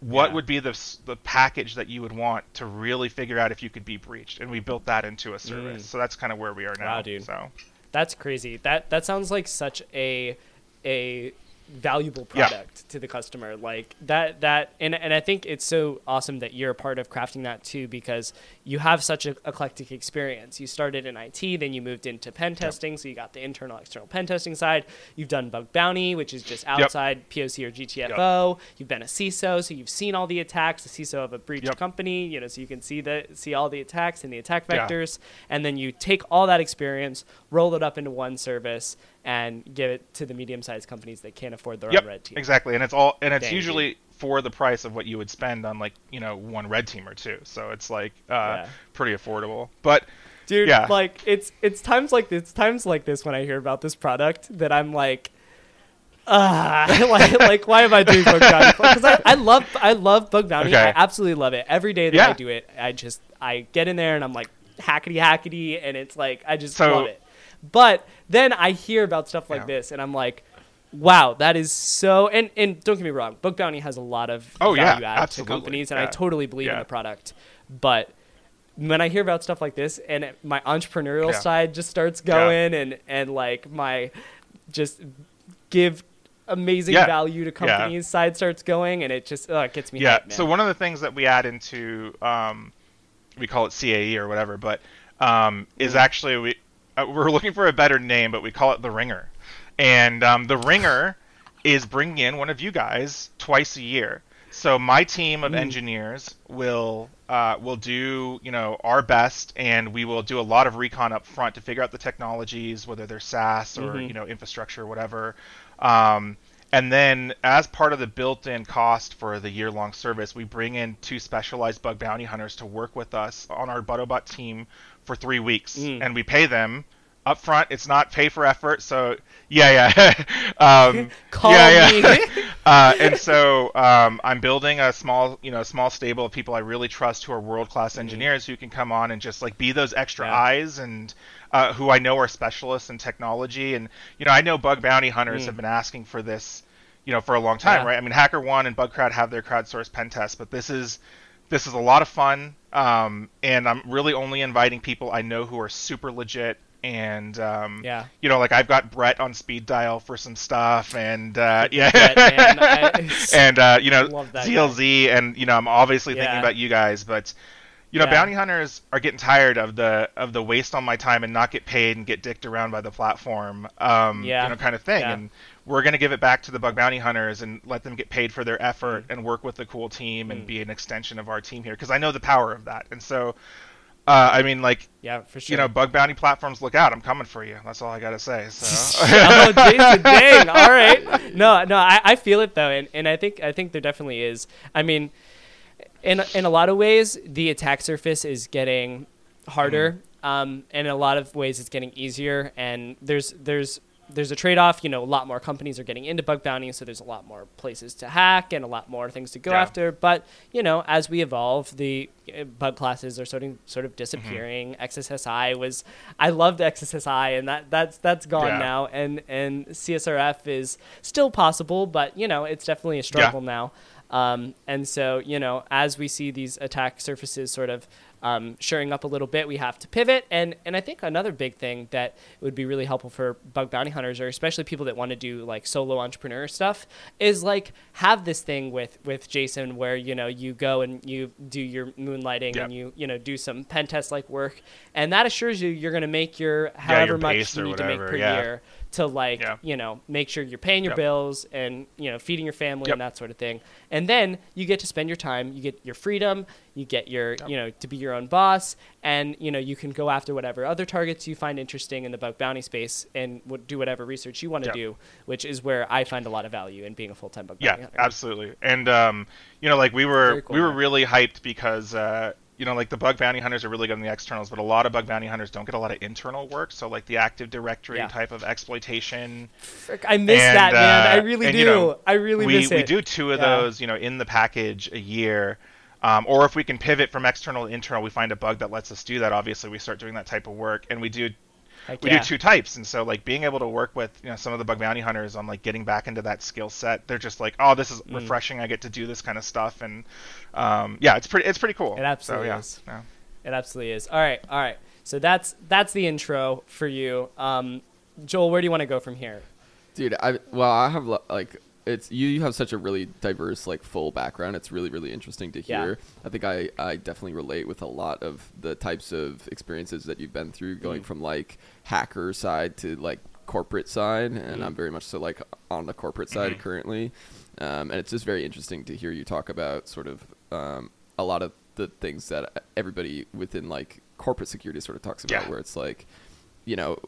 What Yeah. would be the the package that you would want to really figure out if you could be breached? And we built that into a service. Mm. So that's kind of where we are now. Wow, dude. So That's crazy. That that sounds like such a a valuable Yeah. product to the customer. Like that that and and I think it's so awesome that you're a part of crafting that too because you have such an eclectic experience. You started in IT, then you moved into pen testing, so you got the internal external pen testing side. You've done bug bounty, which is just outside POC or GTFO. You've been a CISO, so you've seen all the attacks, the CISO of a breached Yep. company, you know, so you can see the see all the attacks and the attack Yeah. vectors and then you take all that experience, roll it up into one service, and give it to the medium-sized companies that can't afford their yep, own red team. exactly. And it's all and it's Dang, usually for the price of what you would spend on like you know one red team or two. So it's like uh, Yeah. pretty affordable. But Dude, Yeah. like it's it's times like this, times like this when I hear about this product that I'm like. Ah, like, like, why am I doing bug bounty? Because I, I love, I love bug bounty. Okay. I absolutely love it. Every day that I do it, I just, I get in there and I'm like hackety hackety, and it's like I just So- love it. But then I hear about stuff like Yeah. this, and I'm like, wow, that is so. And and don't get me wrong, bug bounty has a lot of Oh, yeah, value add absolutely. to companies, and I totally believe in the product. But when I hear about stuff like this, and it, my entrepreneurial Yeah. side just starts going, and and like my just give amazing Yeah. value to Yeah. companies side starts going, and it just uh, it gets me. yeah. hyped. So one of the things that we add into um, we call it CAE or whatever, but um, is actually we uh, we're looking for a better name, but we call it the Ringer, and um, the Ringer is bringing in one of you guys twice a year. So my team of engineers will uh, will do you know our best, and we will do a lot of recon up front to figure out the technologies, whether they're SaaS or Mhm. you know infrastructure or whatever. Um, and then, as part of the built-in cost for the year-long service, we bring in two specialized bug bounty hunters to work with us on our BuddoBot team for three weeks, Mm. and we pay them up front. It's not pay for effort. So yeah, yeah. um, Call yeah, me. yeah. uh, and so um, I'm building a small, you know, a small stable of people I really trust who are world class engineers who can come on and just like be those extra Yeah. eyes and uh, who I know are specialists in technology. And you know, I know bug bounty hunters Mm. have been asking for this, you know, for a long time, Yeah. right? I mean, Hacker One and BugCrowd have their crowdsourced pen tests, but this is this is a lot of fun. Um, and I'm really only inviting people I know who are super legit. And um, Yeah. you know, like I've got Brett on speed dial for some stuff, and uh, yeah, Brett, and uh, you know ZLZ, and you know I'm obviously thinking about you guys, but you know Yeah. bounty hunters are getting tired of the of the waste on my time and not get paid and get dicked around by the platform, um, Yeah. you know, kind of thing. Yeah. And we're gonna give it back to the bug bounty hunters and let them get paid for their effort and work with the cool team and Mm. be an extension of our team here because I know the power of that. And so, uh, I mean, like Yeah, for sure. you know, bug bounty platforms, look out! I'm coming for you. That's all I gotta say. So. oh, Jason, dang! All right. No, no, I, I feel it though, and, and I think I think there definitely is. I mean, in in a lot of ways, the attack surface is getting harder, Mm-hmm. um, and in a lot of ways, it's getting easier. And there's there's there's a trade-off. You know, a lot more companies are getting into bug bounty, so there's a lot more places to hack and a lot more things to go Yeah. after. But you know, as we evolve, the uh, bug classes are sort of sort of disappearing. XSSI was, I loved XSSI, and that that's that's gone Yeah. now. And and CSRF is still possible, but you know, it's definitely a struggle now. Um, and so, you know, as we see these attack surfaces sort of um, shoring up a little bit, we have to pivot. And and I think another big thing that would be really helpful for bug bounty hunters, or especially people that want to do like solo entrepreneur stuff, is like have this thing with with Jason where you know you go and you do your moonlighting Yep. and you you know do some pen test like work, and that assures you you're going to make your your however much you need to make per yeah. year to like Yeah. you know make sure you're paying your Yep. bills and you know feeding your family Yep. and that sort of thing and then you get to spend your time you get your freedom you get your Yep. you know to be your own boss and you know you can go after whatever other targets you find interesting in the bug bounty space and w- do whatever research you want to do which is where i find a lot of value in being a full-time bug Yeah, hunter absolutely. And um, you know, like we were cool, we were man. really hyped because uh, you know, like the bug bounty hunters are really good on the externals, but a lot of bug bounty hunters don't get a lot of internal work. So like the Active Directory Yeah. type of exploitation. Frick, i miss And, that man i uh, really and, do you know, i really we miss it we do two of Yeah. those, you know, in the package a year. Um, or if we can pivot from external to internal, we find a bug that lets us do that. Obviously, we start doing that type of work, and we do Heck we yeah. do two types and so like being able to work with you know some of the bug bounty hunters on like getting back into that skill set they're just like oh this is Mm. refreshing i get to do this kind of stuff and um, yeah it's pretty it's pretty cool It absolutely so, yeah, is. yeah. It absolutely is. All right, all right. So that's that's the intro for you. Um, Joel, where do you want to go from here? Dude, I well, I have like it's you. You have such a really diverse, like full background. It's really, really interesting to Yeah. hear. I think I, I definitely relate with a lot of the types of experiences that you've been through, going Mm. from like hacker side to like corporate side, and Mm. I'm very much so like on the corporate side Mhm. currently. Um, and it's just very interesting to hear you talk about sort of um, a lot of the things that everybody within like corporate security sort of talks about, Yeah. where it's like, you know,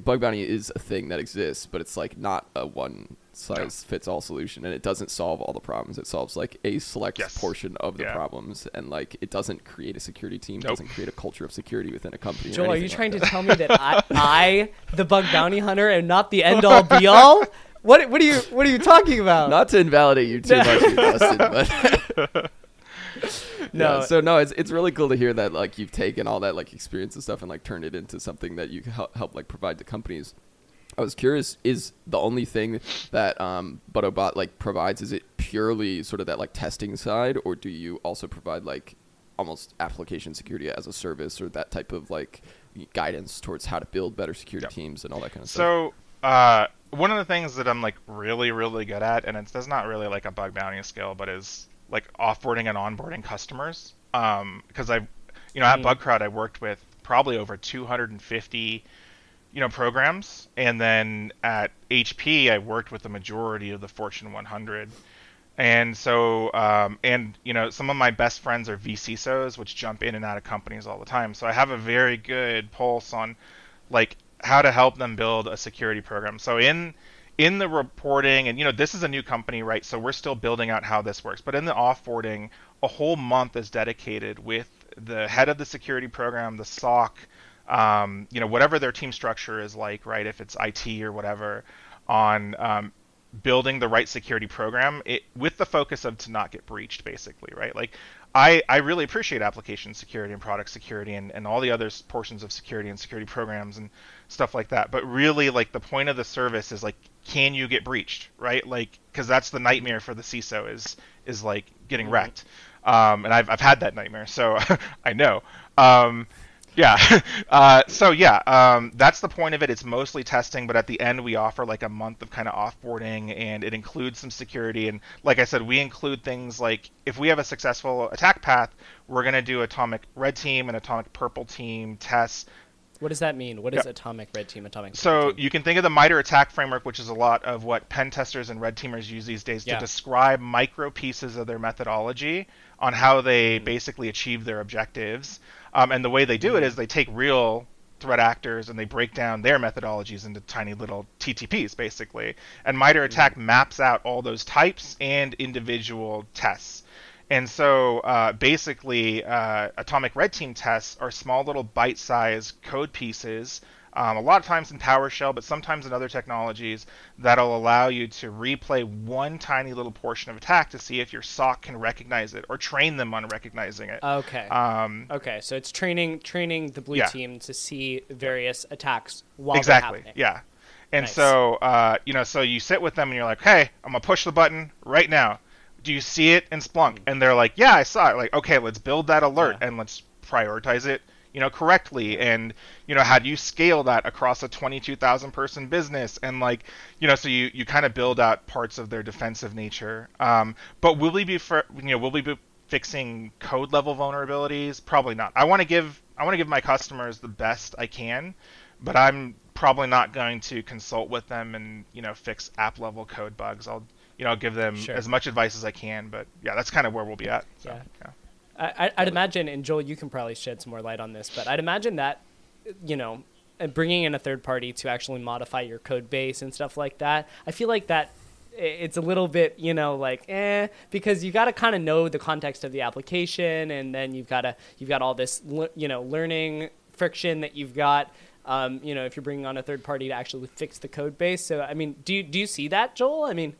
bug bounty is a thing that exists, but it's like not a one size fits all solution, and it doesn't solve all the problems. It solves like a select Yes. portion of the Yeah. problems, and like it doesn't create a security team, Nope. doesn't create a culture of security within a company. or Joel, are you anything trying like to tell me that I, I, the bug bounty hunter, am not the end all be all? What what are you what are you talking about? Not to invalidate you too much, you Dustin, but No. Yeah, so no, it's it's really cool to hear that like you've taken all that like experience and stuff and like turned it into something that you can help, help like provide to companies. I was curious, is the only thing that um, BuddoBot like provides is it purely sort of that like testing side, or do you also provide like almost application security as a service or that type of like guidance towards how to build better security Yep. teams and all that kind of stuff? So uh, one of the things that I'm like really really good at, and it's that's not really like a bug bounty skill, but is like offboarding and onboarding customers. Um, because I, you know, at Mm. BugCrowd I worked with probably over 250, you know, programs, and then at HP I worked with the majority of the Fortune 100. And so, um, and you know, some of my best friends are vCISOs, which jump in and out of companies all the time. So I have a very good pulse on, like, how to help them build a security program. So in in the reporting, and you know, this is a new company, right? So we're still building out how this works. But in the offboarding, a whole month is dedicated with the head of the security program, the SOC, um, you know, whatever their team structure is like, right? If it's IT or whatever, on um, building the right security program it, with the focus of to not get breached, basically, right? Like, I, I really appreciate application security and product security and, and all the other portions of security and security programs and stuff like that. But really, like the point of the service is like, can you get breached, right? Like, because that's the nightmare for the CISO is is like getting Mm-hmm. wrecked. Um, and I've I've had that nightmare, so I know. Um, yeah. Uh, so yeah, um, that's the point of it. It's mostly testing, but at the end we offer like a month of kind of offboarding, and it includes some security. And like I said, we include things like if we have a successful attack path, we're gonna do atomic red team and atomic purple team tests. What does that mean? What is Yeah. atomic red team, atomic? So team? you can think of the MITRE ATT&CK framework, which is a lot of what pen testers and red teamers use these days Yeah. to describe micro pieces of their methodology on how they Mm. basically achieve their objectives. Um, and the way they Mm. do it is they take real threat actors and they break down their methodologies into tiny little TTPs, basically. And MITRE Mm. ATT&CK maps out all those types and individual tests. And so uh, basically, uh, atomic red team tests are small little bite sized code pieces, um, a lot of times in PowerShell, but sometimes in other technologies, that'll allow you to replay one tiny little portion of attack to see if your SOC can recognize it or train them on recognizing it. okay. Um, okay, so it's training training the blue Yeah. team to see various attacks while exactly. they're happening. Yeah. And Nice. so, uh, you know, so you sit with them and you're like, hey, I'm gonna push the button right now. Do you see it in Splunk? And they're like, yeah, I saw it. Like, okay, let's build that alert. Yeah. and let's prioritize it, you know, correctly. And you know, how do you scale that across a 22,000 person business? And like, you know, so you you kind of build out parts of their defensive nature. Um, but will we be for you know, will we be fixing code level vulnerabilities? Probably not. I want to give I want to give my customers the best I can, but I'm probably not going to consult with them and you know fix app level code bugs. I'll you know give them Sure. as much advice as I can, but yeah, that's kind of where we'll be at. So, Yeah. yeah. I, I'd imagine, and Joel, you can probably shed some more light on this, but I'd imagine that, you know, uh, bringing in a third party to actually modify your code base and stuff like that, I feel like that it's a little bit, you know, like eh, because you got to kind of know the context of the application, and then you've got to you've got all this, you know, learning friction that you've got. Um, you know, if you're bringing on a third party to actually fix the code base. So, I mean, do you, do you see that, Joel? I mean,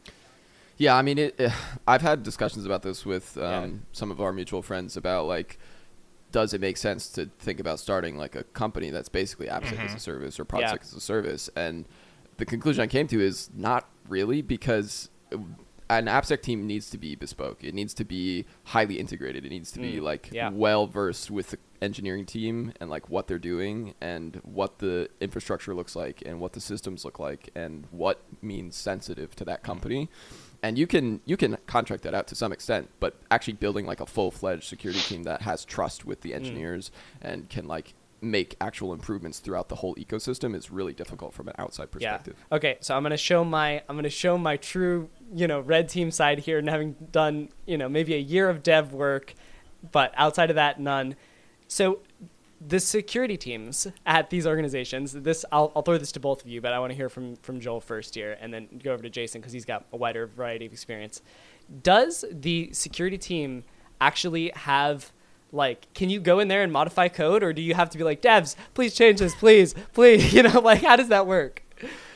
Yeah, I mean, it, eh, I've had discussions about this with um, Yeah. some of our mutual friends about like, does it make sense to think about starting like a company that's basically AppSec as a service or ProdSec Yeah. as a service? And the conclusion I came to is not really because an AppSec team needs to be bespoke. It needs to be highly integrated. It needs to be Mm, like yeah. well versed with the engineering team and like what they're doing and what the infrastructure looks like and what the systems look like and what means sensitive to that company and you can you can contract that out to some extent but actually building like a full-fledged security team that has trust with Mm. the engineers and can like make actual improvements throughout the whole ecosystem is really difficult from an outside perspective Yeah. Okay, so I'm gonna show my I'm gonna show my true you know red team side here, and having done you know maybe a year of dev work, but outside of that, none. So the security teams at these organizations. This I'll, I'll throw this to both of you, but I want to hear from from Joel first here, and then go over to Jason because he's got a wider variety of experience. Does the security team actually have like can you go in there and modify code or do you have to be like devs please change this please please you know like how does that work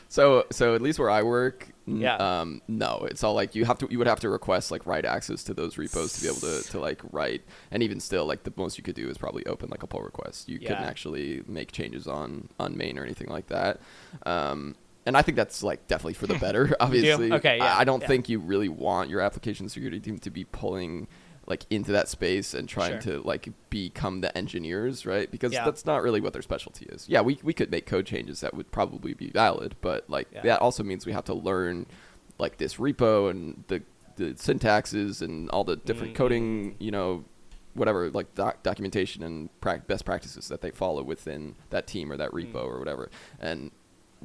So so at least where I work, Yeah. um, no, it's all like you have to you would have to request like write access to those repos to be able to, to like write, and even still, like the most you could do is probably open like a pull request. You couldn't actually make changes on on main or anything like that. Um, and I think that's like definitely for the better. Obviously, Okay, yeah, I, I don't yeah. think you really want your application security team to be pulling like into that space and trying Sure. to like become the engineers, right? Because Yeah. that's not really what their specialty is. Yeah, we we could make code changes that would probably be valid, but like Yeah. that also means we have to learn like this repo and the the syntaxes and all the different Mm. coding, you know, whatever like doc- documentation and prac best practices that they follow within that team or that repo or whatever. And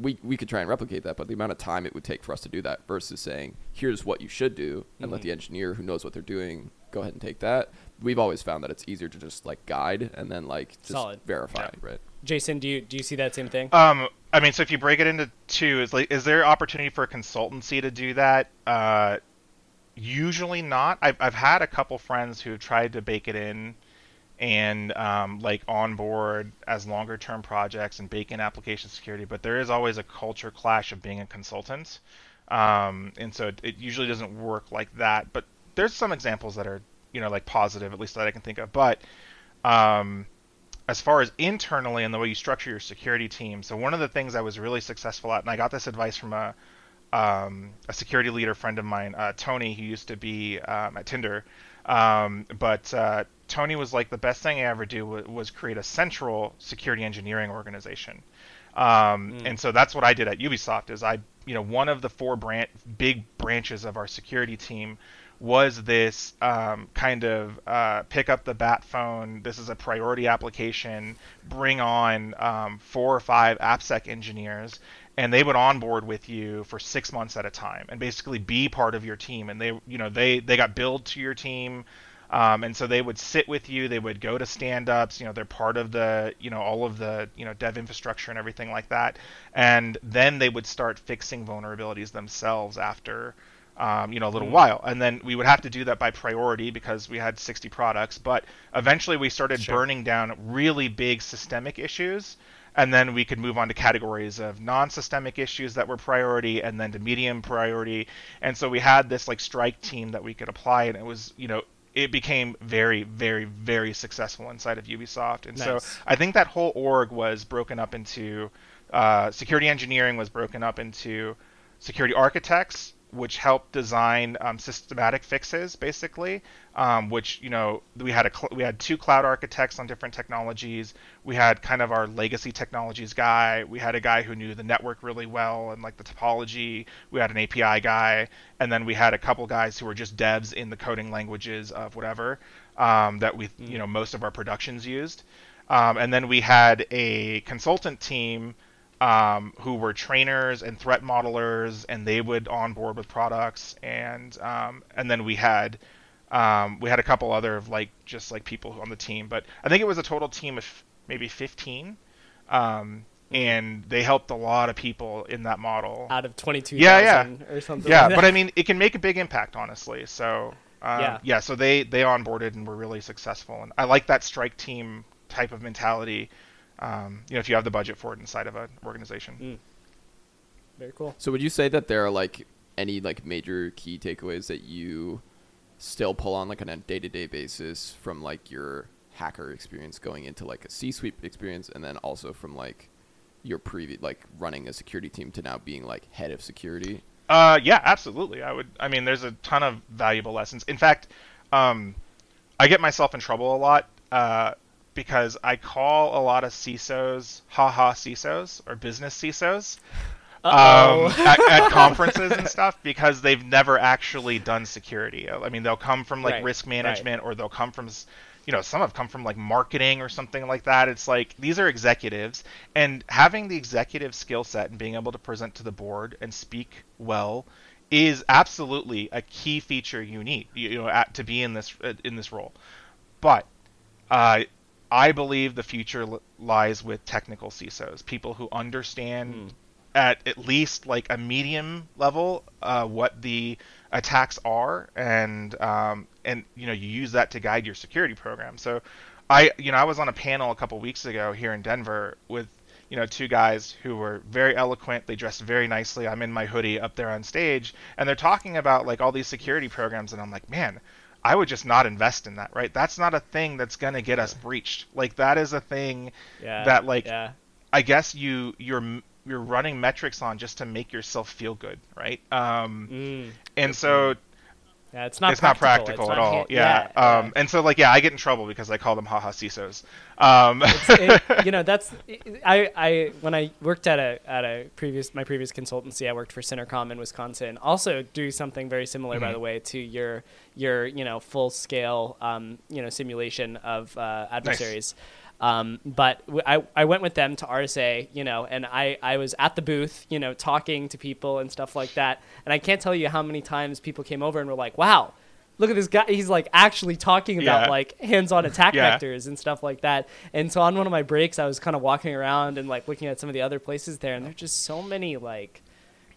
we we could try and replicate that, but the amount of time it would take for us to do that versus saying, here's what you should do and let Mhm. the engineer who knows what they're doing go ahead and take that. We've always found that it's easier to just like guide and then like just Solid. verify, Yeah. right? jason do you do you see that same thing Um, I mean, so if you break it into two, is like, is there opportunity for a consultancy to do that? Uh, usually not. I've I've had a couple friends who have tried to bake it in, and um, like onboard as longer term projects and bake in application security. But there is always a culture clash of being a consultant, um, and so it, it usually doesn't work like that. But there's some examples that are you know like positive, at least that I can think of. But um, as far as internally and the way you structure your security team, so one of the things I was really successful at, and I got this advice from a um, a security leader friend of mine, uh, Tony, who used to be um, at Tinder. Um, but uh, Tony was like, the best thing I ever do was, was create a central security engineering organization. Um, mm. And so that's what I did at Ubisoft. Is I, you know, one of the four branch, big branches of our security team was this um, kind of uh, pick up the bat phone. This is a priority application. Bring on um, four or five AppSec engineers and they would onboard with you for six months at a time and basically be part of your team. And they you know they they got billed to your team um, and so they would sit with you. They would go to stand-ups. You know they're part of the you know all of the you know dev infrastructure and everything like that. And then they would start fixing vulnerabilities themselves after um, you know a little mm-hmm. while. And then we would have to do that by priority because we had 60 products. But eventually we started sure. burning down really big systemic issues and then we could move on to categories of non-systemic issues that were priority and then to medium priority and so we had this like strike team that we could apply and it was you know it became very very very successful inside of ubisoft and nice. so i think that whole org was broken up into uh, security engineering was broken up into security architects which helped design um, systematic fixes, basically. Um, which you know we had a cl- we had two cloud architects on different technologies. We had kind of our legacy technologies guy. We had a guy who knew the network really well and like the topology. We had an API guy, and then we had a couple guys who were just devs in the coding languages of whatever um, that we you know most of our productions used. Um, and then we had a consultant team um, who were trainers and threat modelers, and they would onboard with products, and um, and then we had um, we had a couple other like just like people on the team, but I think it was a total team of maybe 15. Um, and they helped a lot of people in that model out of 22 yeah yeah or something yeah like but i mean it can make a big impact honestly so um, yeah yeah so they they onboarded and were really successful and i like that strike team type of mentality um, you know, if you have the budget for it inside of an organization. Mm. Very cool. So would you say that there are like any like major key takeaways that you still pull on like on a day-to-day basis from like your hacker experience going into like a C-suite experience and then also from like your previous like running a security team to now being like head of security? Uh, yeah, absolutely. I would. I mean, there's a ton of valuable lessons. In fact, um, I get myself in trouble a lot uh, because I call a lot of CISOs haha CISOs or business CISOs um, at, at, conferences and stuff because they've never actually done security. I mean, they'll come from like right, risk management right. or they'll come from, you know, some have come from like marketing or something like that. It's like these are executives and having the executive skill set and being able to present to the board and speak well is absolutely a key feature you need, you know, at, to be in this in this role. But uh, I believe the future lies with technical CISOs, people who understand mm. At at least like a medium level uh, what the attacks are, and um, and you know you use that to guide your security program. So, I you know I was on a panel a couple weeks ago here in Denver with you know two guys who were very eloquent they dressed very nicely i'm in my hoodie up there on stage and they're talking about like all these security programs and i'm like man I would just not invest in that, right? That's not a thing that's gonna get us breached. Like that is a thing yeah, that like yeah. I guess you you're you're running metrics on just to make yourself feel good, right? Um, mm, and so yeah, it's not it's practical. not practical it's at not all. Yeah. yeah, um, and so like yeah, I get in trouble because I call them haha CISOs. Um. it, you know, that's I I when I worked at a at a previous my previous consultancy, I worked for SynerComm in Wisconsin. Also, do something very similar, mm-hmm. by the way, to your your you know full scale um, you know simulation of uh, adversaries. Nice. Um, but w- I, I went with them to RSA, you know, and I, I was at the booth, you know, talking to people and stuff like that. And I can't tell you how many times people came over and were like, wow, look at this guy. He's like actually talking about yeah. like hands on attack yeah. vectors and stuff like that. And so on one of my breaks, I was kind of walking around and like looking at some of the other places there. And there's just so many like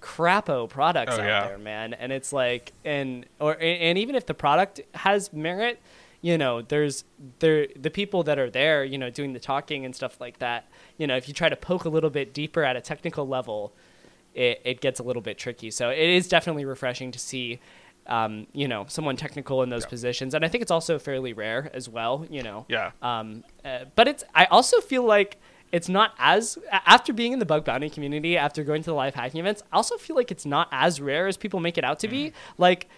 crapo products oh, out yeah. there, man. And it's like, and, or, and even if the product has merit, you know, there's there the people that are there, you know, doing the talking and stuff like that. You know, if you try to poke a little bit deeper at a technical level, it, it gets a little bit tricky. So it is definitely refreshing to see, um, you know, someone technical in those Yeah. positions, and I think it's also fairly rare as well. You know, Yeah. um, uh, but it's I also feel like it's not as after being in the bug bounty community, after going to the live hacking events, I also feel like it's not as rare as people make it out to be. Like,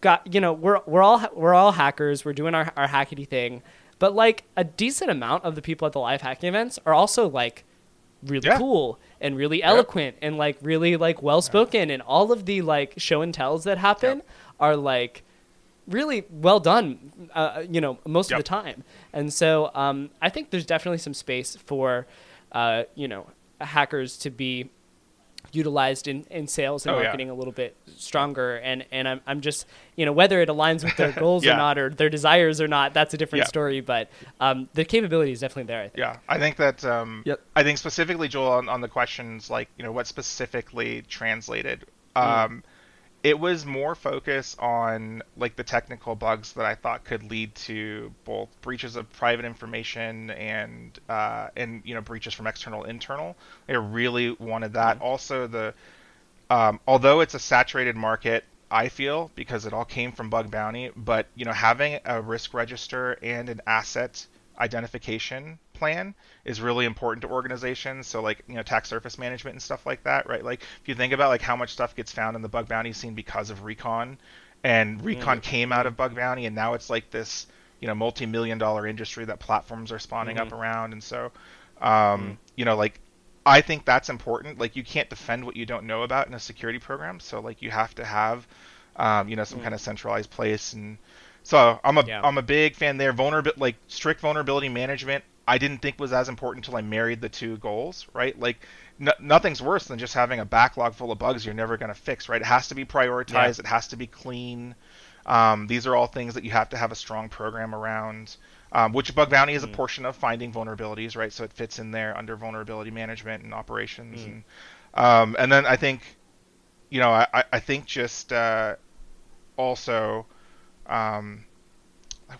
got you know, we're we're all we're all hackers. We're doing our our hackety thing, but like a decent amount of the people at the live hacking events are also like really Yeah. cool and really eloquent and like really like well spoken and all of the like show and tells that happen are like really well done uh, you know most of the time. And so um, i think there's definitely some space for uh, you know hackers to be utilized in, in sales and Oh, yeah. marketing a little bit stronger and and I'm, I'm just you know whether it aligns with their goals Yeah. or not or their desires or not that's a different Yeah. story but um, the capability is definitely there i think Yeah, I think that. Um, Yep. I think specifically, Joel, on, on the questions like you know what specifically translated. Um, It was more focus on like the technical bugs that I thought could lead to both breaches of private information and uh, and you know breaches from external internal. I really wanted that. Also, the um, although it's a saturated market, I feel because it all came from bug bounty, but you know having a risk register and an asset identification plan is really important to organizations. So like you know attack surface management and stuff like that, right? Like if you think about like how much stuff gets found in the bug bounty scene because of recon, and recon came out of bug bounty, and now it's like this you know multi-million dollar industry that platforms are spawning up around, and so um, you know like I think that's important. Like you can't defend what you don't know about in a security program. So like you have to have, um, you know, some kind of centralized place. And so I'm a Yeah. am a big fan there. Vulnerability, like strict vulnerability management, I didn't think was as important until I married the two goals. Right, like. No, nothing's worse than just having a backlog full of bugs you're never going to fix, right? It has to be prioritized. It has to be clean. Um, these are all things that you have to have a strong program around. Um, which bug bounty is a portion of finding vulnerabilities, right? So it fits in there under vulnerability management and operations, and um, and then I think, you know, I, I- think just uh, also, um,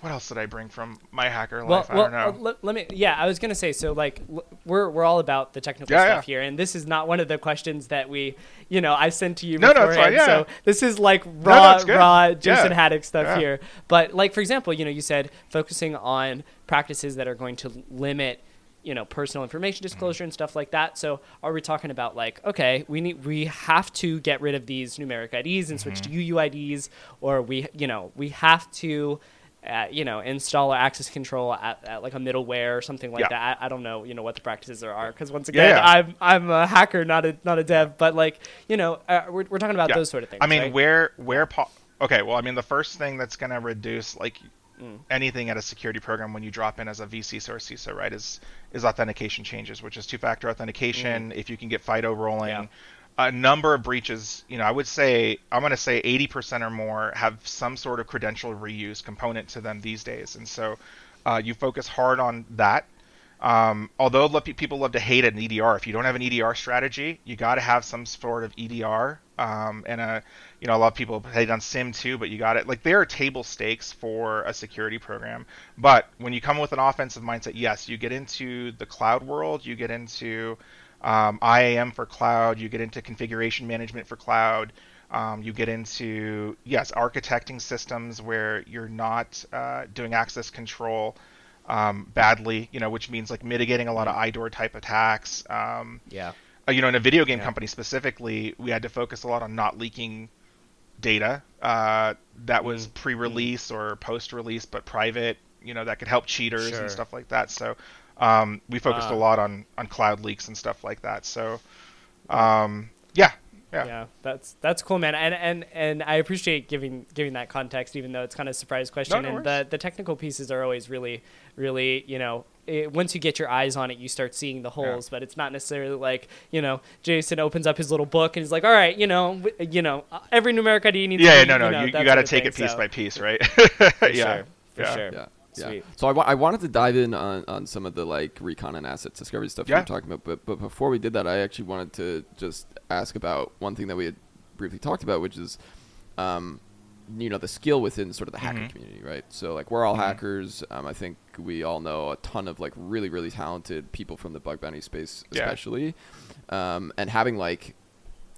what else did I bring from my hacker well, life? I well, don't know. uh, let, let me. Yeah, I was gonna say. So, like, l- we're we're all about the technical Yeah, stuff yeah. here, and this is not one of the questions that we, you know, I sent to you No, no, fine, yeah. So this is like raw, good. raw Jason Yeah. Haddix stuff here. But like, for example, you know, you said focusing on practices that are going to limit you know personal information disclosure and stuff like that so are we talking about like okay we need we have to get rid of these numeric ids and switch to uuids or we you know we have to uh, you know install access control at, at like a middleware or something like Yeah. that I, I don't know you know what the practices there are because once again yeah. i'm i'm a hacker not a not a dev but like you know uh, we're, we're talking about Yeah. those sort of things I mean, right? where where po- okay, well, I mean, the first thing that's going to reduce like Mm. anything at a security program when you drop in as a VC or CISO, right, is is authentication changes, which is two-factor authentication. If you can get FIDO rolling, Mm. Yeah. A number of breaches, you know, I would say I'm going to say 80% or more have some sort of credential reuse component to them these days, and so uh, you focus hard on that. Um, although people love to hate an EDR, if you don't have an EDR strategy, you got to have some sort of EDR. Um, and uh, you know, a lot of people hate on SIEM too, but you got it. Like there are table stakes for a security program. But when you come with an offensive mindset, yes, you get into the cloud world, you get into um, IAM for cloud, you get into configuration management for cloud. Um, you get into yes, architecting systems where you're not uh, doing access control um, badly, you know, which means like mitigating a lot of IDOR type attacks. Um, yeah uh, you know, in a video game Yeah. company specifically, we had to focus a lot on not leaking data uh, that was Mm. pre-release or post-release, but private. You know, that could help cheaters Sure. and stuff like that. So um, we focused Ah. a lot on on cloud leaks and stuff like that. So um, yeah, yeah, yeah that's that's cool man and and and i appreciate giving giving that context even though it's kind of a surprise question no and the the technical pieces are always really really you know it, once you get your eyes on it you start seeing the holes but it's not necessarily like you know jason opens up his little book and he's like all right you know w- you know uh, every numeric id needs yeah. to be, no, no, you, know, you, you got to sort of take it piece so- by piece, right? for yeah, sure for yeah. sure Yeah. Sweet. Yeah. So I, wa- I wanted to dive in on, on some of the like recon and asset discovery stuff you Yeah. were talking about, but but before we did that, I actually wanted to just ask about one thing that we had briefly talked about, which is, um, you know the skill within sort of the hacker Mhm. community, right? So like we're all Mhm. hackers. Um, I think we all know a ton of like really really talented people from the bug bounty space, Yeah. especially, um, and having like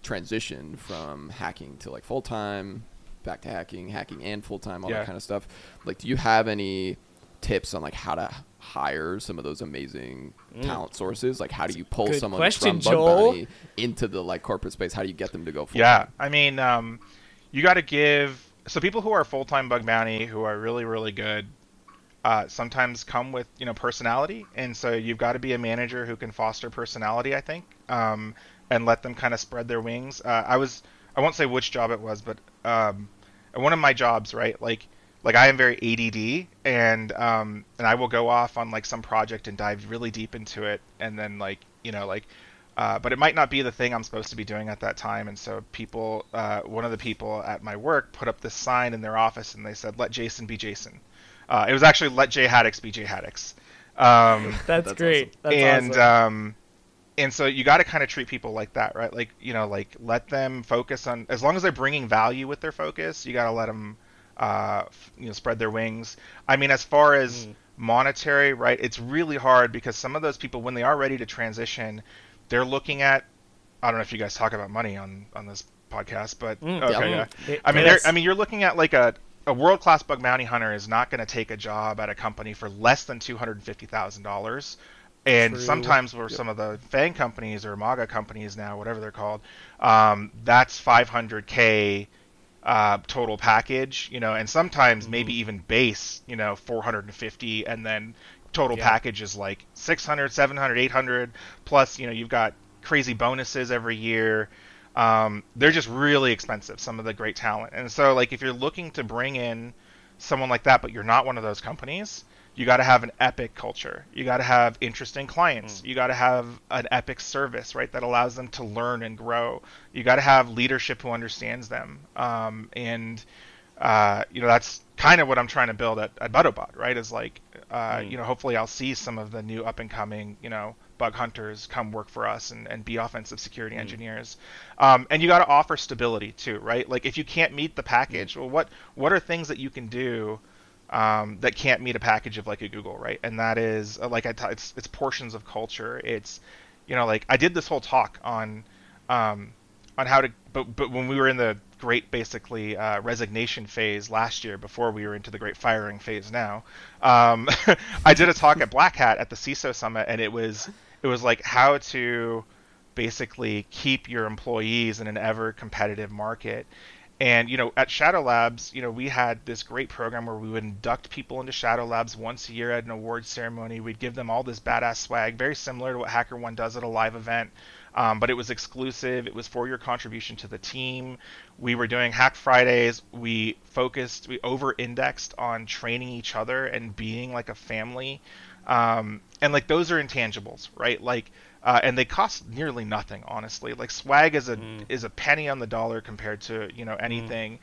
transition from hacking to like full time, back to hacking, hacking and full time, all Yeah. that kind of stuff. Like, do you have any tips on like how to hire some of those amazing Mm. talent sources? Like, how do you pull Good someone question, from bug Joel. bounty into the like corporate space? How do you get them to go full Yeah. I mean, um, you got to give so people who are full time bug bounty who are really really good. Uh, sometimes come with you know personality, and so you've got to be a manager who can foster personality. I think, um, and let them kind of spread their wings. Uh, I was I won't say which job it was, but um, one of my jobs, right? Like like I am very ADD, and um, and I will go off on like some project and dive really deep into it, and then like you know like uh, but it might not be the thing I'm supposed to be doing at that time. And so people, uh, one of the people at my work put up this sign in their office, and they said, "Let Jason be Jason." Uh, it was actually "Let Jay Haddix be Jay Haddix." Um, That's, That's great. That's and awesome. um, and so you got to kind of treat people like that, right? Like you know, like let them focus on as long as they're bringing value with their focus. You got to let them, uh, you know, spread their wings. I mean, as far as Mm. monetary, right? It's really hard because some of those people, when they are ready to transition, they're looking at. I don't know if you guys talk about money on on this podcast, but Mm, okay, yeah. yeah. It- I mean, I mean, you're looking at like a a world class bug bounty hunter is not going to take a job at a company for less than two hundred fifty thousand dollars. And True. sometimes where some of the FANG companies or MAGA companies now, whatever they're called, um, that's 500k uh, total package, you know, and sometimes Mm-hmm. maybe even base, you know, 450, and then total Yeah. package is like 600, 700, 800, plus, you know, you've got crazy bonuses every year. Um, they're just really expensive, some of the great talent. And so, like, if you're looking to bring in someone like that, but you're not one of those companies, you got to have an epic culture. You got to have interesting clients. You got to have an epic service, right, that allows them to learn and grow. You got to have leadership who understands them. Um, and uh, you know that's kind of what I'm trying to build at, at BuddoBot, right? Is like, uh, Mm. you know, hopefully I'll see some of the new up and coming, you know, bug hunters come work for us and, and be offensive security Mm. engineers. Um, and you got to offer stability too, right? Like if you can't meet the package, well, what what are things that you can do um, that can't meet a package of like a Google, right? And that is uh, like I t- it's it's portions of culture. It's you know like I did this whole talk on um, on how to but but when we were in the great basically uh, resignation phase last year before we were into the great firing phase now um, i did a talk at black hat at the ciso summit and it was it was like how to basically keep your employees in an ever competitive market and you know at shadow labs you know we had this great program where we would induct people into shadow labs once a year at an award ceremony we'd give them all this badass swag very similar to what hacker one does at a live event um, but it was exclusive. It was for your contribution to the team. We were doing Hack Fridays. We focused, we over indexed on training each other and being like a family. Um, and like those are intangibles, right? Like, uh, and they cost nearly nothing, honestly. Like swag is a Mm. is a penny on the dollar compared to you know anything,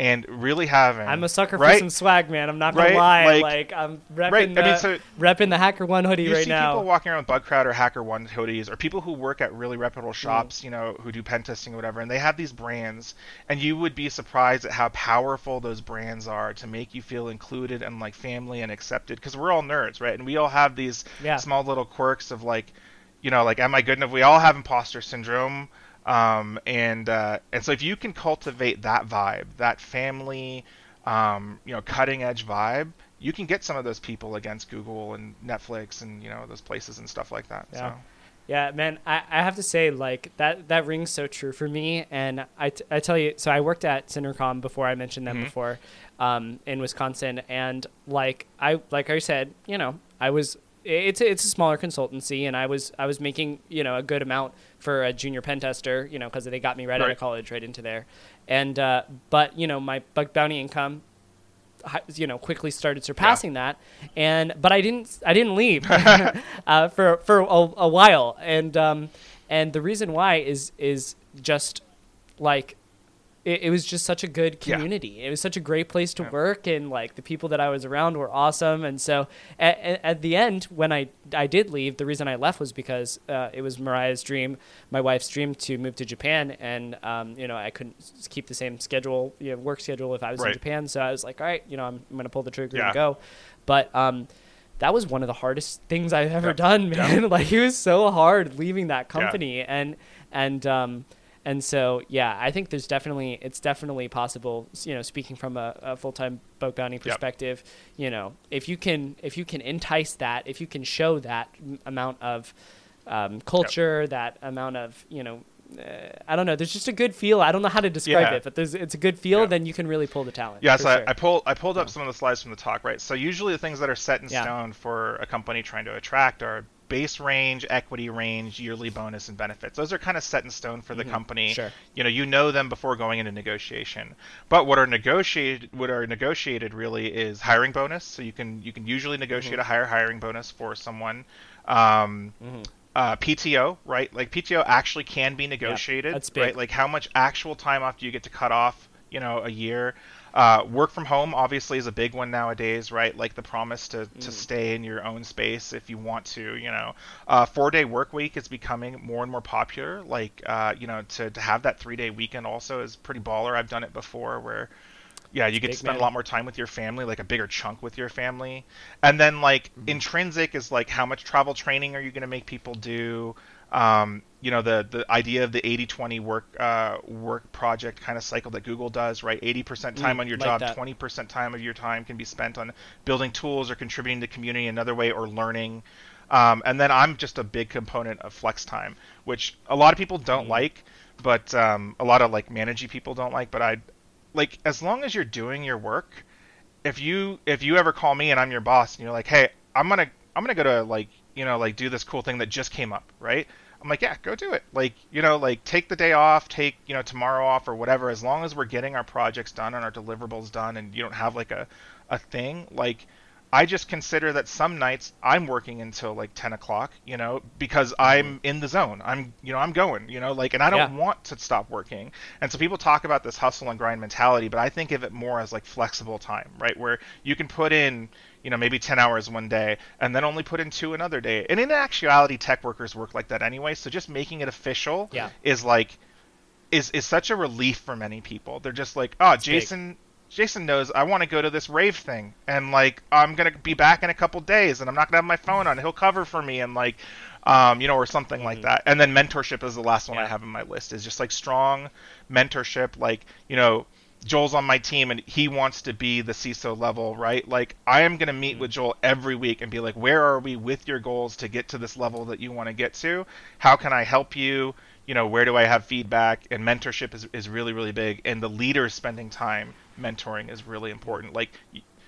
and really having. I'm a sucker right? for some swag, man. I'm not gonna Right? lie. Like- Like, I'm repping Right, I the mean, so- repping the Hacker One hoodie you right see now. people walking around with Bug Crowd or Hacker One hoodies, or people who work at really reputable Mm. shops, you know, who do pen testing or whatever, and they have these brands, and you would be surprised at how powerful those brands are to make you feel included and like family and accepted, because we're all nerds, right? And we all have these Yeah. small little quirks of like, you know, like, am I good enough? We all have imposter syndrome. Um, and uh, and so if you can cultivate that vibe, that family, um, you know, cutting edge vibe, you can get some of those people against Google and Netflix and you know those places and stuff like that. Yeah. So Yeah, man, I, I have to say, like, that, that rings so true for me. And I, t- I tell you, so I worked at SynerComm before, I mentioned them Mhm. before, um, in Wisconsin. And, like, I, like I said, you know, I was, it's a, it's a smaller consultancy and I was, I was making, you know, a good amount for a junior pen tester, you know, because they got me right, out of college, right into there. And, uh, but, you know, my bug bounty income, you know quickly started surpassing that. And but i didn't i didn't leave uh, for for a, a while. And um and the reason why is is just like it, it was just such a good Yeah. community. It was such a great place to Yeah. work, and like the people that I was around were awesome. And so at, at, the end, when I I did leave, the reason I left was because uh, it was Mariah's dream, my wife's dream, to move to Japan, and um, you know I couldn't keep the same schedule, you know, work schedule if I was in Japan. So I was like, all right, you know, I'm, I'm gonna pull the trigger Yeah. and go. But um, that was one of the hardest things I've ever Yeah. done, Yeah. man. like it was so hard leaving that company, and and um, and so yeah, I think there's definitely it's definitely possible. You know, speaking from a, a full time bug bounty perspective, you know, if you can if you can entice that, if you can show that m- amount of um, culture, that amount of you know. Uh, I don't know. There's just a good feel. I don't know how to describe Yeah. it, but there's it's a good feel. Yeah. Then you can really pull the talent. Yeah, so sure. I, I pulled I pulled up some of the slides from the talk, right? So usually the things that are set in Yeah. stone for a company trying to attract are base range, equity range, yearly bonus, and benefits. Those are kind of set in stone for the company. Mm-hmm. Sure. You know, you know them before going into negotiation. But what are negotiated what are negotiated really is hiring bonus. So you can you can usually negotiate Mm-hmm. a higher hiring bonus for someone. Um, uh, PTO, right? Like PTO actually can be negotiated, that's big. right? Like how much actual time off do you get to cut off, you know, a year? Uh, work from home obviously is a big one nowadays, right? Like the promise to, to stay in your own space if you want to, you know. Uh, four day work week is becoming more and more popular. Like, uh, you know, to, to have that three day weekend also is pretty baller. I've done it before where yeah, you get big, to spend man. a lot more time with your family, like a bigger chunk with your family. And then like intrinsic is like how much travel training are you going to make people do? Um, you know, the the idea of the 80-20 work uh, work project kind of cycle that Google does, right? 80% time Mm, on your like job, that. 20% time of your time can be spent on building tools or contributing to the community another way or learning. Um, and then I'm just a big component of flex time, which a lot of people don't Mm. like, but um, a lot of like managing people don't like. But I like as long as you're doing your work, if you if you ever call me and I'm your boss and you're like, hey, I'm gonna I'm gonna go to like you know like do this cool thing that just came up, right? I'm like, yeah, go do it. Like you know like take the day off, take you know tomorrow off or whatever. As long as we're getting our projects done and our deliverables done, and you don't have like a a thing like. I just consider that some nights I'm working until like 10 o'clock, you know, because mm-hmm. I'm in the zone. I'm, you know, I'm going, you know, like, and I don't Yeah. want to stop working. And so people talk about this hustle and grind mentality, but I think of it more as like flexible time, right? Where you can put in, you know, maybe 10 hours one day and then only put in two another day. And in actuality, tech workers work like that anyway. So just making it official Yeah. is like, is, is such a relief for many people. They're just like, oh, big. Jason, Jason knows I want to go to this rave thing, and like I'm gonna be back in a couple days, and I'm not gonna have my phone on. He'll cover for me, and like, um, you know, or something like that. And then mentorship is the last one I Mm-hmm. Have in my list. Is just like strong mentorship, like you know. Joel's on my team and he wants to be the CISO level, right? Like I am going to meet with mm-hmm. Joel every week and be like, "Where are we with your goals to get to this level that you want to get to? How can I help you? You know, where do I have feedback?" And mentorship is is really really big and the leaders spending time mentoring is really important. Like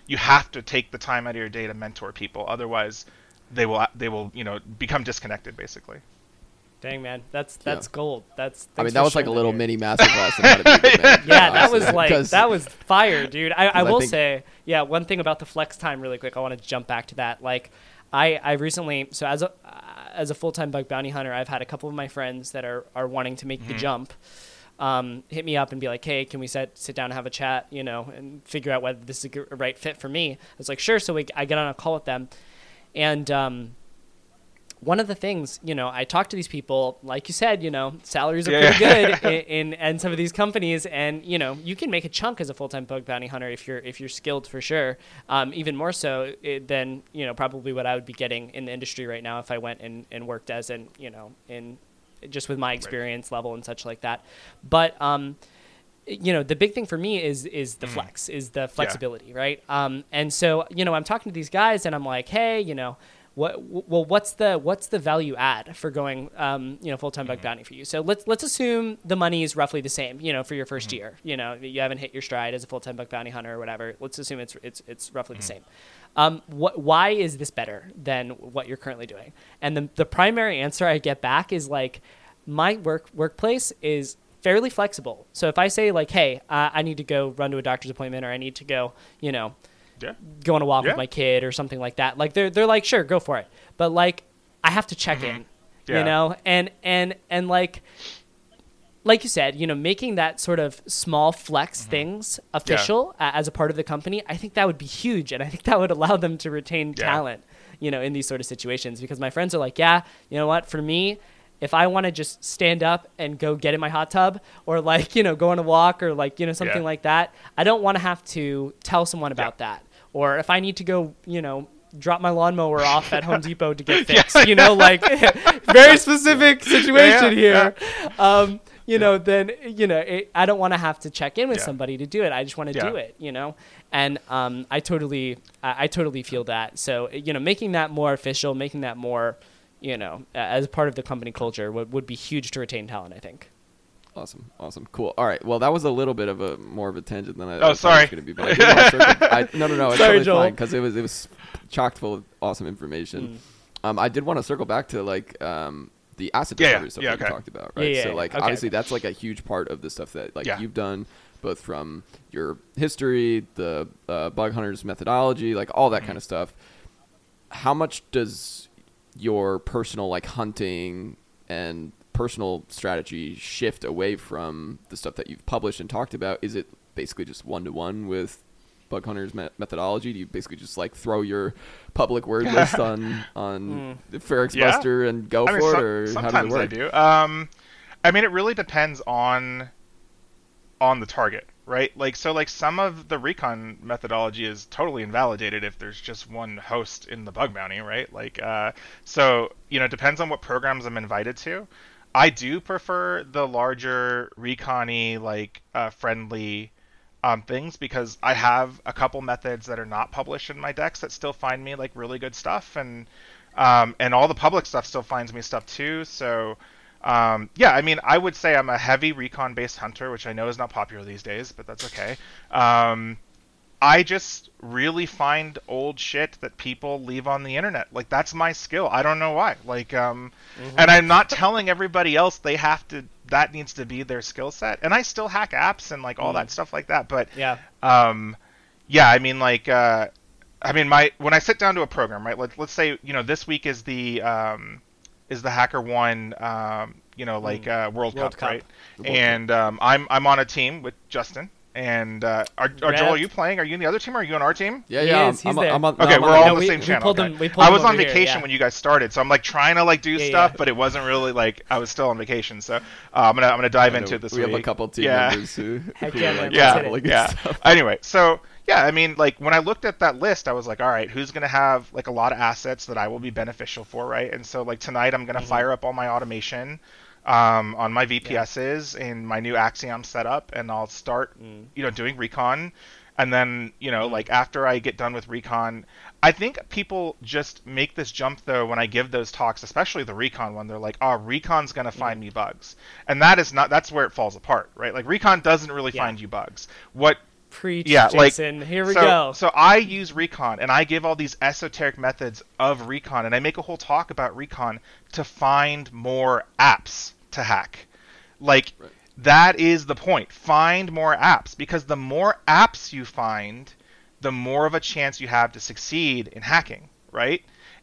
you have to take the time out of your day to mentor people otherwise they will they will, you know, become disconnected basically. Dang man, that's that's Yeah. gold. That's I mean, that was like a little here. mini master class on how to be a good manager, Yeah, that was like that was fire, dude. I, I I will think- say, yeah, one thing about the flex time, really quick. I want to jump back to that. Like, I I recently, so as a uh, as a full time bug bounty hunter, I've had a couple of my friends that are are wanting to make the jump. Um, hit me up and be like, "Hey, can we sit sit down and have a chat? You know, and figure out whether this is a a right fit for me." I was like, "Sure." So we, I get on a call with them, and um, one of the things, you know, I talk to these people, like you said, you know, salaries are Yeah. pretty good in, in and some of these companies, and you know, you can make a chunk as a full time bug bounty hunter if you're if you're skilled for sure. Um, even more so it, than you know probably what I would be getting in the industry right now if I went and, and worked as an you know in just with my experience level and such like that. But um, you know the big thing for me is is the flex is the flexibility right um and so you know i'm talking to these guys and i'm like hey you know what well what's the what's the value add for going um you know full-time bug bounty for you? So let's let's assume the money is roughly the same you know for your 1st year you know you haven't hit your stride as a full-time bug bounty hunter or whatever. Let's assume it's it's it's roughly the same. Um, what, why is this better than what you're currently doing? And the, the primary answer I get back is like, my work workplace is fairly flexible. So if I say like, hey, uh, I need to go run to a doctor's appointment, or I need to go, you know, Yeah. go on a walk Yeah. with my kid or something like that, like they're they're like, sure, go for it. But like, I have to check in, Yeah. you know, and and and like like you said, you know, making that sort of small flex Mm-hmm. things official as a part of the company, I think that would be huge, and I think that would allow them to retain Yeah. talent, you know, in these sort of situations. Because my friends are like, yeah, you know what, for me. If I want to just stand up and go get in my hot tub, or like you know go on a walk, or like you know something Yeah. like that, I don't want to have to tell someone about that. Or if I need to go, you know, drop my lawnmower off at Home Depot to get fixed, you know, like very specific situation yeah, here. Um, you know, then you know, it, I don't want to have to check in with Yeah. somebody to do it. I just want to Yeah. do it, you know. And um, I totally, I, I totally feel that. So you know, making that more official, making that more, you know, as part of the company culture would, would be huge to retain talent. I think. Awesome, awesome, cool. All right, well, that was a little bit of a more of a tangent than I, I Oh, thought it sorry. was going to be. But I did want I, no, no, no, it's Sorry, totally Joel. fine because it was it was chocked full of awesome information. Um, I did want to circle back to like um the asset Yeah, yeah, discovery stuff yeah, that you talked about, right? yeah, so like okay. obviously that's like a huge part of the stuff that like Yeah. you've done, both from your history, the uh, bug hunters methodology, like all Mm-hmm. that kind of stuff. How much does your personal like hunting and personal strategy shift away from the stuff that you've published and talked about? Is it basically just one to one with bug hunters me- methodology? Do you basically just like throw your public word list on on the Ferox Yeah. Buster and go I mean, for some- it, or how does it sometimes I do. Um, I mean, it really depends on on the target, right? Like, so like some of the recon methodology is totally invalidated if there's just one host in the bug bounty, right? Like, uh, so you know, it depends on what programs I'm invited to. I do prefer the larger recon-y, like uh, friendly um, things because I have a couple methods that are not published in my decks that still find me like really good stuff, and um, and all the public stuff still finds me stuff too. So um, yeah, I mean, I would say I'm a heavy recon-based hunter, which I know is not popular these days, but that's okay. Um, I just really find old shit that people leave on the internet. Like that's my skill. I don't know why. Like um and I'm not telling everybody else they have to that needs to be their skill set. And I still hack apps and like all that stuff like that, but Yeah. um yeah, I mean like uh I mean my when I sit down to a program, right? Let, let's say, you know, this week is the um is the HackerOne um you know like uh World, World Cup, Cup. right? World And um I'm I'm on a team with Justin and uh, are, are Joel, are you playing? Are you in the other team or are you on our team? Yeah, He yeah. is, I'm, he's I'm, there. I'm on, Okay, I'm we're all the- on the we- same we channel. pulled okay. him- we pulled I was on over here, vacation yeah. when you guys started, so I'm like trying to like do Yeah, stuff, yeah. but it wasn't really like I was still on vacation. So uh, I'm gonna I'm gonna dive I know into it this we week. have a couple team yeah. members who, Heck who are, like, let's yeah, hit it. traveling and yeah. stuff. Anyway, so yeah, I mean, like when I looked at that list, I was like, all right, who's gonna have like a lot of assets that I will be beneficial for, right? And so like tonight, I'm Mm-hmm. gonna fire up all my automation um, on my VPSs in my new Axiom setup, and I'll start, Mm. you know, doing recon. And then, you know, like after I get done with recon, I think people just make this jump though when I give those talks, especially the recon one. They're like, "Oh, recon's gonna find me bugs," and that is not. That's where it falls apart, right? Like recon doesn't really Yeah. find you bugs. What Preach, Yeah, like, Jason. Here we so, go. So I use recon and I give all these esoteric methods of recon and I make a whole talk about recon to find more apps to hack. Like Right. that is the point. Find more apps because the more apps you find, the more of a chance you have to succeed in hacking, right?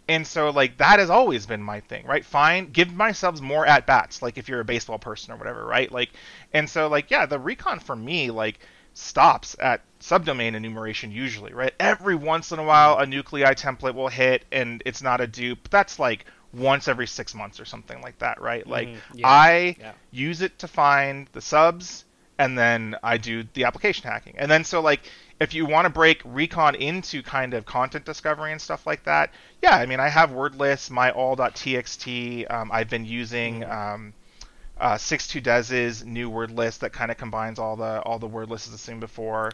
And so like that has always been my thing, right? Find give myself more at bats, like if you're a baseball person or whatever, right? Like and so like yeah, the recon for me like stops at subdomain enumeration usually, right? Every once in a while a nuclei template will hit and it's not a dupe. That's like once every 6 months or something like that, right? Like Mhm, yeah, I yeah. use it to find the subs and then I do the application hacking. And then so like if you want to break recon into kind of content discovery and stuff like that, yeah, I mean I have word lists, my all.txt. Um, I've been using um, uh, six2dez's new word list that kind of combines all the all the word lists as seen before.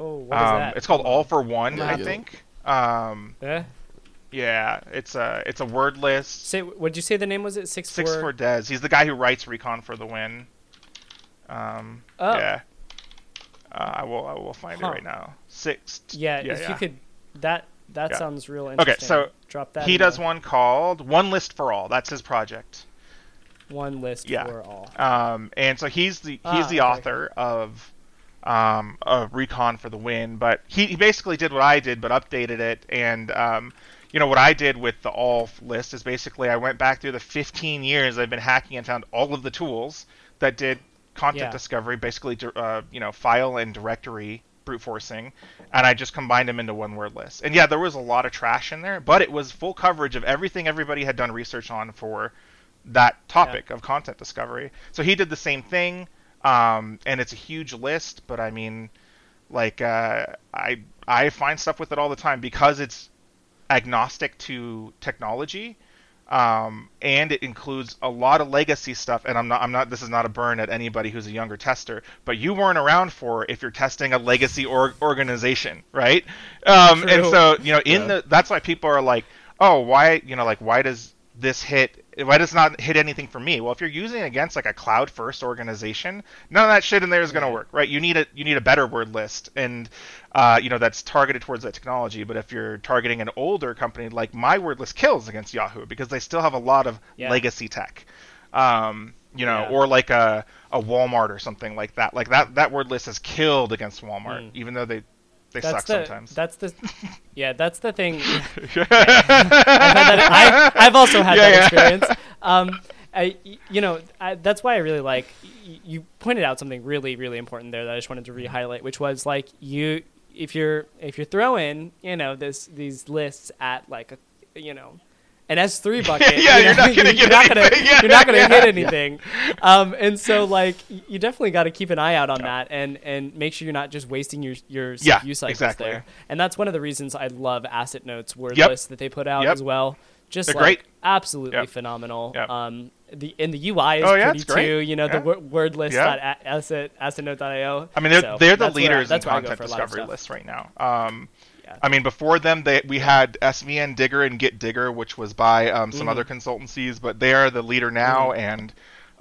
oh, what is Um, that? it's called All for One, Yeah, I think. Um, Eh? yeah, it's a it's a word list. Say, what did you say the name was? It six, Six four. for Des. He's the guy who writes Recon for the win. Um, Oh. Yeah. Uh, I will. I will find Huh. it right now. Six. Yeah, Yeah. if yeah. you could, that that Yeah. sounds real interesting. Okay, so drop that. he does the one called One List for All. That's his project. One list Yeah. for all. Um, and so he's the he's Ah, the okay. author of um, of Recon for the win. But he, he basically did what I did, but updated it. And um, you know what I did with the all list is basically I went back through the 15 years I've been hacking and found all of the tools that did content Yeah. discovery, basically, uh, you know, file and directory brute forcing, and I just combined them into one word list. And yeah, there was a lot of trash in there, but it was full coverage of everything everybody had done research on for that topic of content discovery. So he did the same thing, um, and it's a huge list. But I mean, like uh, I I find stuff with it all the time because it's agnostic to technology. Um, and it includes a lot of legacy stuff. And I'm not, I'm not. This is not a burn at anybody who's a younger tester, but you weren't around for if you're testing a legacy or organization, right? Um, and so you know, in Yeah. the that's why people are like, oh, why, you know, like why does this hit? Why does not hit anything for me? Well, if you're using it against like a cloud first organization, none of that shit in there is going to work, right? You need a you need a better word list, and uh, you know that's targeted towards that technology. But if you're targeting an older company, like my word list kills against Yahoo because they still have a lot of Yeah. legacy tech. Um, you know, Yeah. or like a, a Walmart or something like that. Like that that word list is killed against Walmart, Mm. even though they they That's suck the sometimes. that's the yeah that's the thing. I've, that, I, I've also had Yeah, that yeah. experience. Um, I, you know, I, that's why I really like. You pointed out something really, really important there that I just wanted to re-highlight, which was like you, if you're if you're throwing, you know, this these lists at like a, you know, an S three bucket. Yeah, you you're know, not gonna you're get not gonna, anything. Yeah, you're not gonna yeah. hit anything. Um, and so like you definitely got to keep an eye out on that and and make sure you're not just wasting your your Yeah, CPU cycles exactly. there. And that's one of the reasons I love AssetNote's word Yep. lists that they put out Yep. as well. Just They're like great. absolutely Yep. phenomenal. Um, the and the UI is Oh, yeah, pretty too. You know Yeah. the wor- word list Yeah. at asset assetnote.io. I mean, they're So they're the where I- leaders in that's where I content for a lot of discovery lists right now. Um, Yeah. I mean, before them, they we had SVN Digger and Git Digger, which was by um, some Mhm. other consultancies, but they are the leader now. And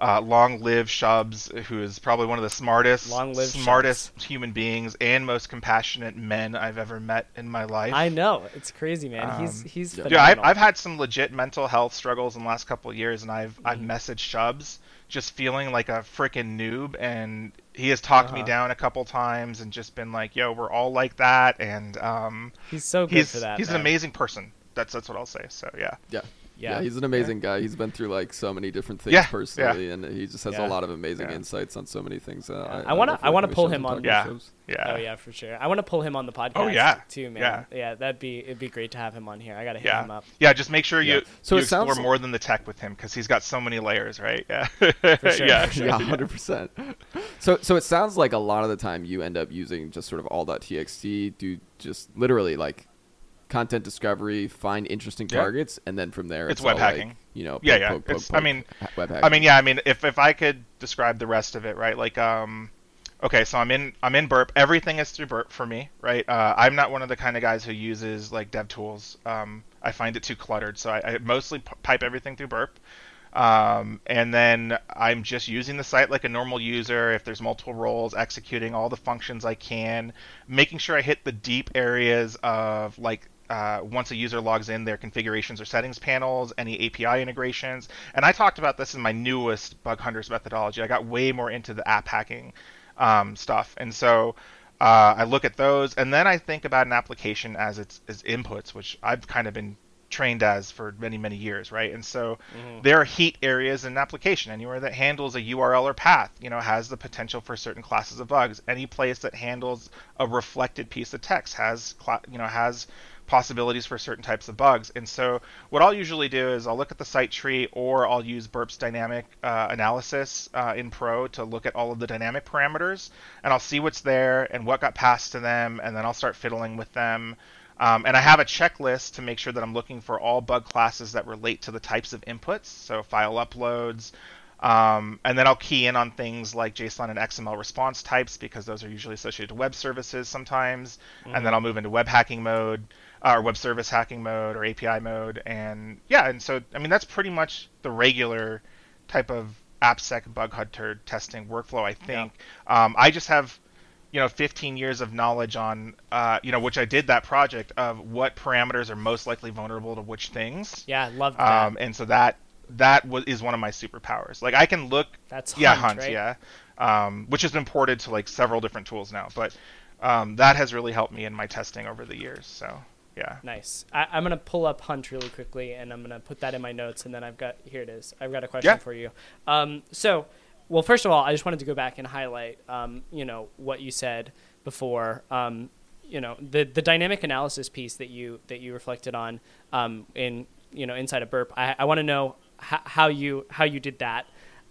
uh, long live Shubs, who is probably one of the smartest, Long live smartest human beings and most compassionate men I've ever met in my life. I know it's crazy, man. he's Um, he's yeah. Dude, I've. I've had some legit mental health struggles in the last couple of years, and I've I've Mm-hmm. messaged Shubs just feeling like a freaking noob, and he has talked me Uh-huh. down a couple times and just been like, "Yo, we're all like that," and um, he's so good he's for that. he's an amazing person. That's that's what I'll say. So yeah, Yeah. Yeah. Yeah, he's an amazing guy. He's been through like so many different things Yeah, yeah. personally, and he just has Yeah. a lot of amazing Yeah. insights on so many things. Uh, I wanna- definitely I wanna pull him on- talk Yeah. shows. yeah. Oh yeah, for sure. I want to pull him on the podcast. Oh, yeah. too, man. Yeah. yeah, that'd be it'd be great to have him on here. I gotta hit Yeah, him up. yeah. Just make sure you Yeah. So you it explore like- more than the tech with him because he's got so many layers, right? Yeah, For sure, yeah, for sure. yeah, hundred percent. So, so it sounds like a lot of the time you end up using just sort of all.txt, do just literally like content discovery, find interesting Yeah. targets, and then from there It's it's, web all, like, hacking. you know, Yeah, poke, yeah. poke, I mean- web I mean, yeah. I mean, if if I could describe the rest of it, right? Like, um, okay, so I'm in I'm in Burp. Everything is through Burp for me, right? Uh, I'm not one of the kind of guys who uses like dev tools. Um, I find it too cluttered, so I, I mostly p- pipe everything through Burp. Um, and then I'm just using the site like a normal user. If there's multiple roles, executing all the functions I can, making sure I hit the deep areas of like uh, once a user logs in, their configurations or settings panels, any API integrations. And I talked about this in my newest Bug Hunters methodology. I got way more into the app hacking um, stuff, and so. Uh, I look at those, and then I think about an application as its as inputs, which I've kind of been trained as for many many years, right? And so there are heat areas in an application. Anywhere that handles a URL or path, you know, has the potential for certain classes of bugs. Any place that handles a reflected piece of text has, you know, has possibilities for certain types of bugs. And so what I'll usually do is I'll look at the site tree or I'll use Burp's dynamic uh, analysis uh, in Pro to look at all of the dynamic parameters and I'll see what's there and what got passed to them and then I'll start fiddling with them. Um, and I have a checklist to make sure that I'm looking for all bug classes that relate to the types of inputs, so file uploads. Um, and then I'll key in on things like JSON and XML response types because those are usually associated to web services sometimes. And then I'll move into web hacking mode or web service hacking mode or API mode. And yeah, and so, I mean, that's pretty much the regular type of AppSec bug hunter testing workflow, I think. Um, I just have you know 15 years of knowledge on uh, you know which I did that project of what parameters are most likely vulnerable to which things. Yeah, love that. Um, and so that that was is one of my superpowers. Like I can look That's yeah Hunt, Hunt right? yeah, um, which has been ported to like several different tools now, but um, that has really helped me in my testing over the years. So yeah. Nice. I, I'm gonna pull up Hunt really quickly, and I'm gonna put that in my notes, and then I've got here it is. I've got a question Yeah. for you. Um, so well, first of all, I just wanted to go back and highlight, um, you know, what you said before. Um, you know, the the dynamic analysis piece that you that you reflected on um, in you know inside a burp. I, I want to know h- how you how you did that.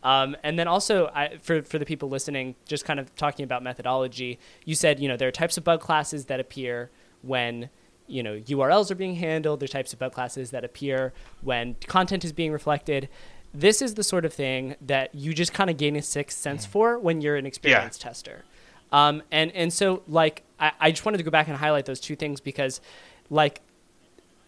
Um, and then also, I, for, for the people listening, just kind of talking about methodology, you said, you know, there are types of bug classes that appear when, you know, URLs are being handled. There's types of bug classes that appear when content is being reflected. This is the sort of thing that you just kind of gain a sixth sense for when you're an experienced tester. Um, and, and so, like, I, I just wanted to go back and highlight those two things because, like,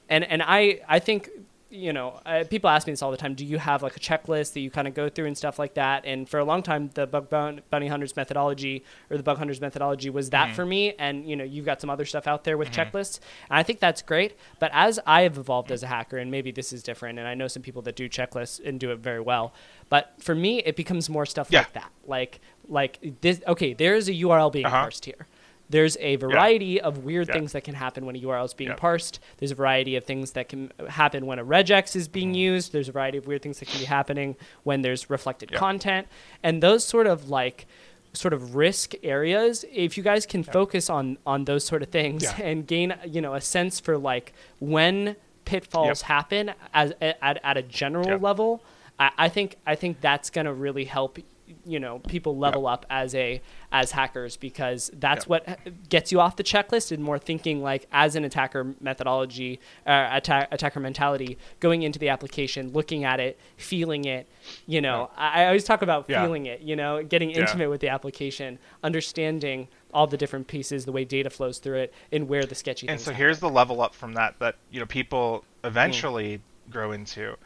and, and I, I think you know, uh, people ask me this all the time. Do you have like a checklist that you kind of go through and stuff like that? And for a long time, the bug bounty hunters methodology or the bug hunters methodology was that mm-hmm. for me. And you know, you've got some other stuff out there with mm-hmm. checklists, and I think that's great. But as I have evolved as a hacker, and maybe this is different, and I know some people that do checklists and do it very well. But for me, it becomes more stuff yeah. like that. Like like this. Okay, there's a URL being uh-huh. parsed here. There's a variety yeah. of weird yeah. things that can happen when a URL is being yeah. parsed. There's a variety of things that can happen when a regex is being mm. used. There's a variety of weird things that can be happening when there's reflected content. And those sort of like sort of risk areas if you guys can focus on on those sort of things and gain you know a sense for like when pitfalls yep. happen as at, at a general level I, I think I think that's going to really help you know people level yep. up as a as hackers because that's yep. what gets you off the checklist and more thinking like as an attacker methodology uh, attack, attacker mentality going into the application looking at it feeling it you know yeah. I, I, always talk about yeah. feeling it you know getting intimate yeah. with the application understanding all the different pieces the way data flows through it and where the sketchy things. and so happen. here's the level up from that that you know people eventually mm. grow into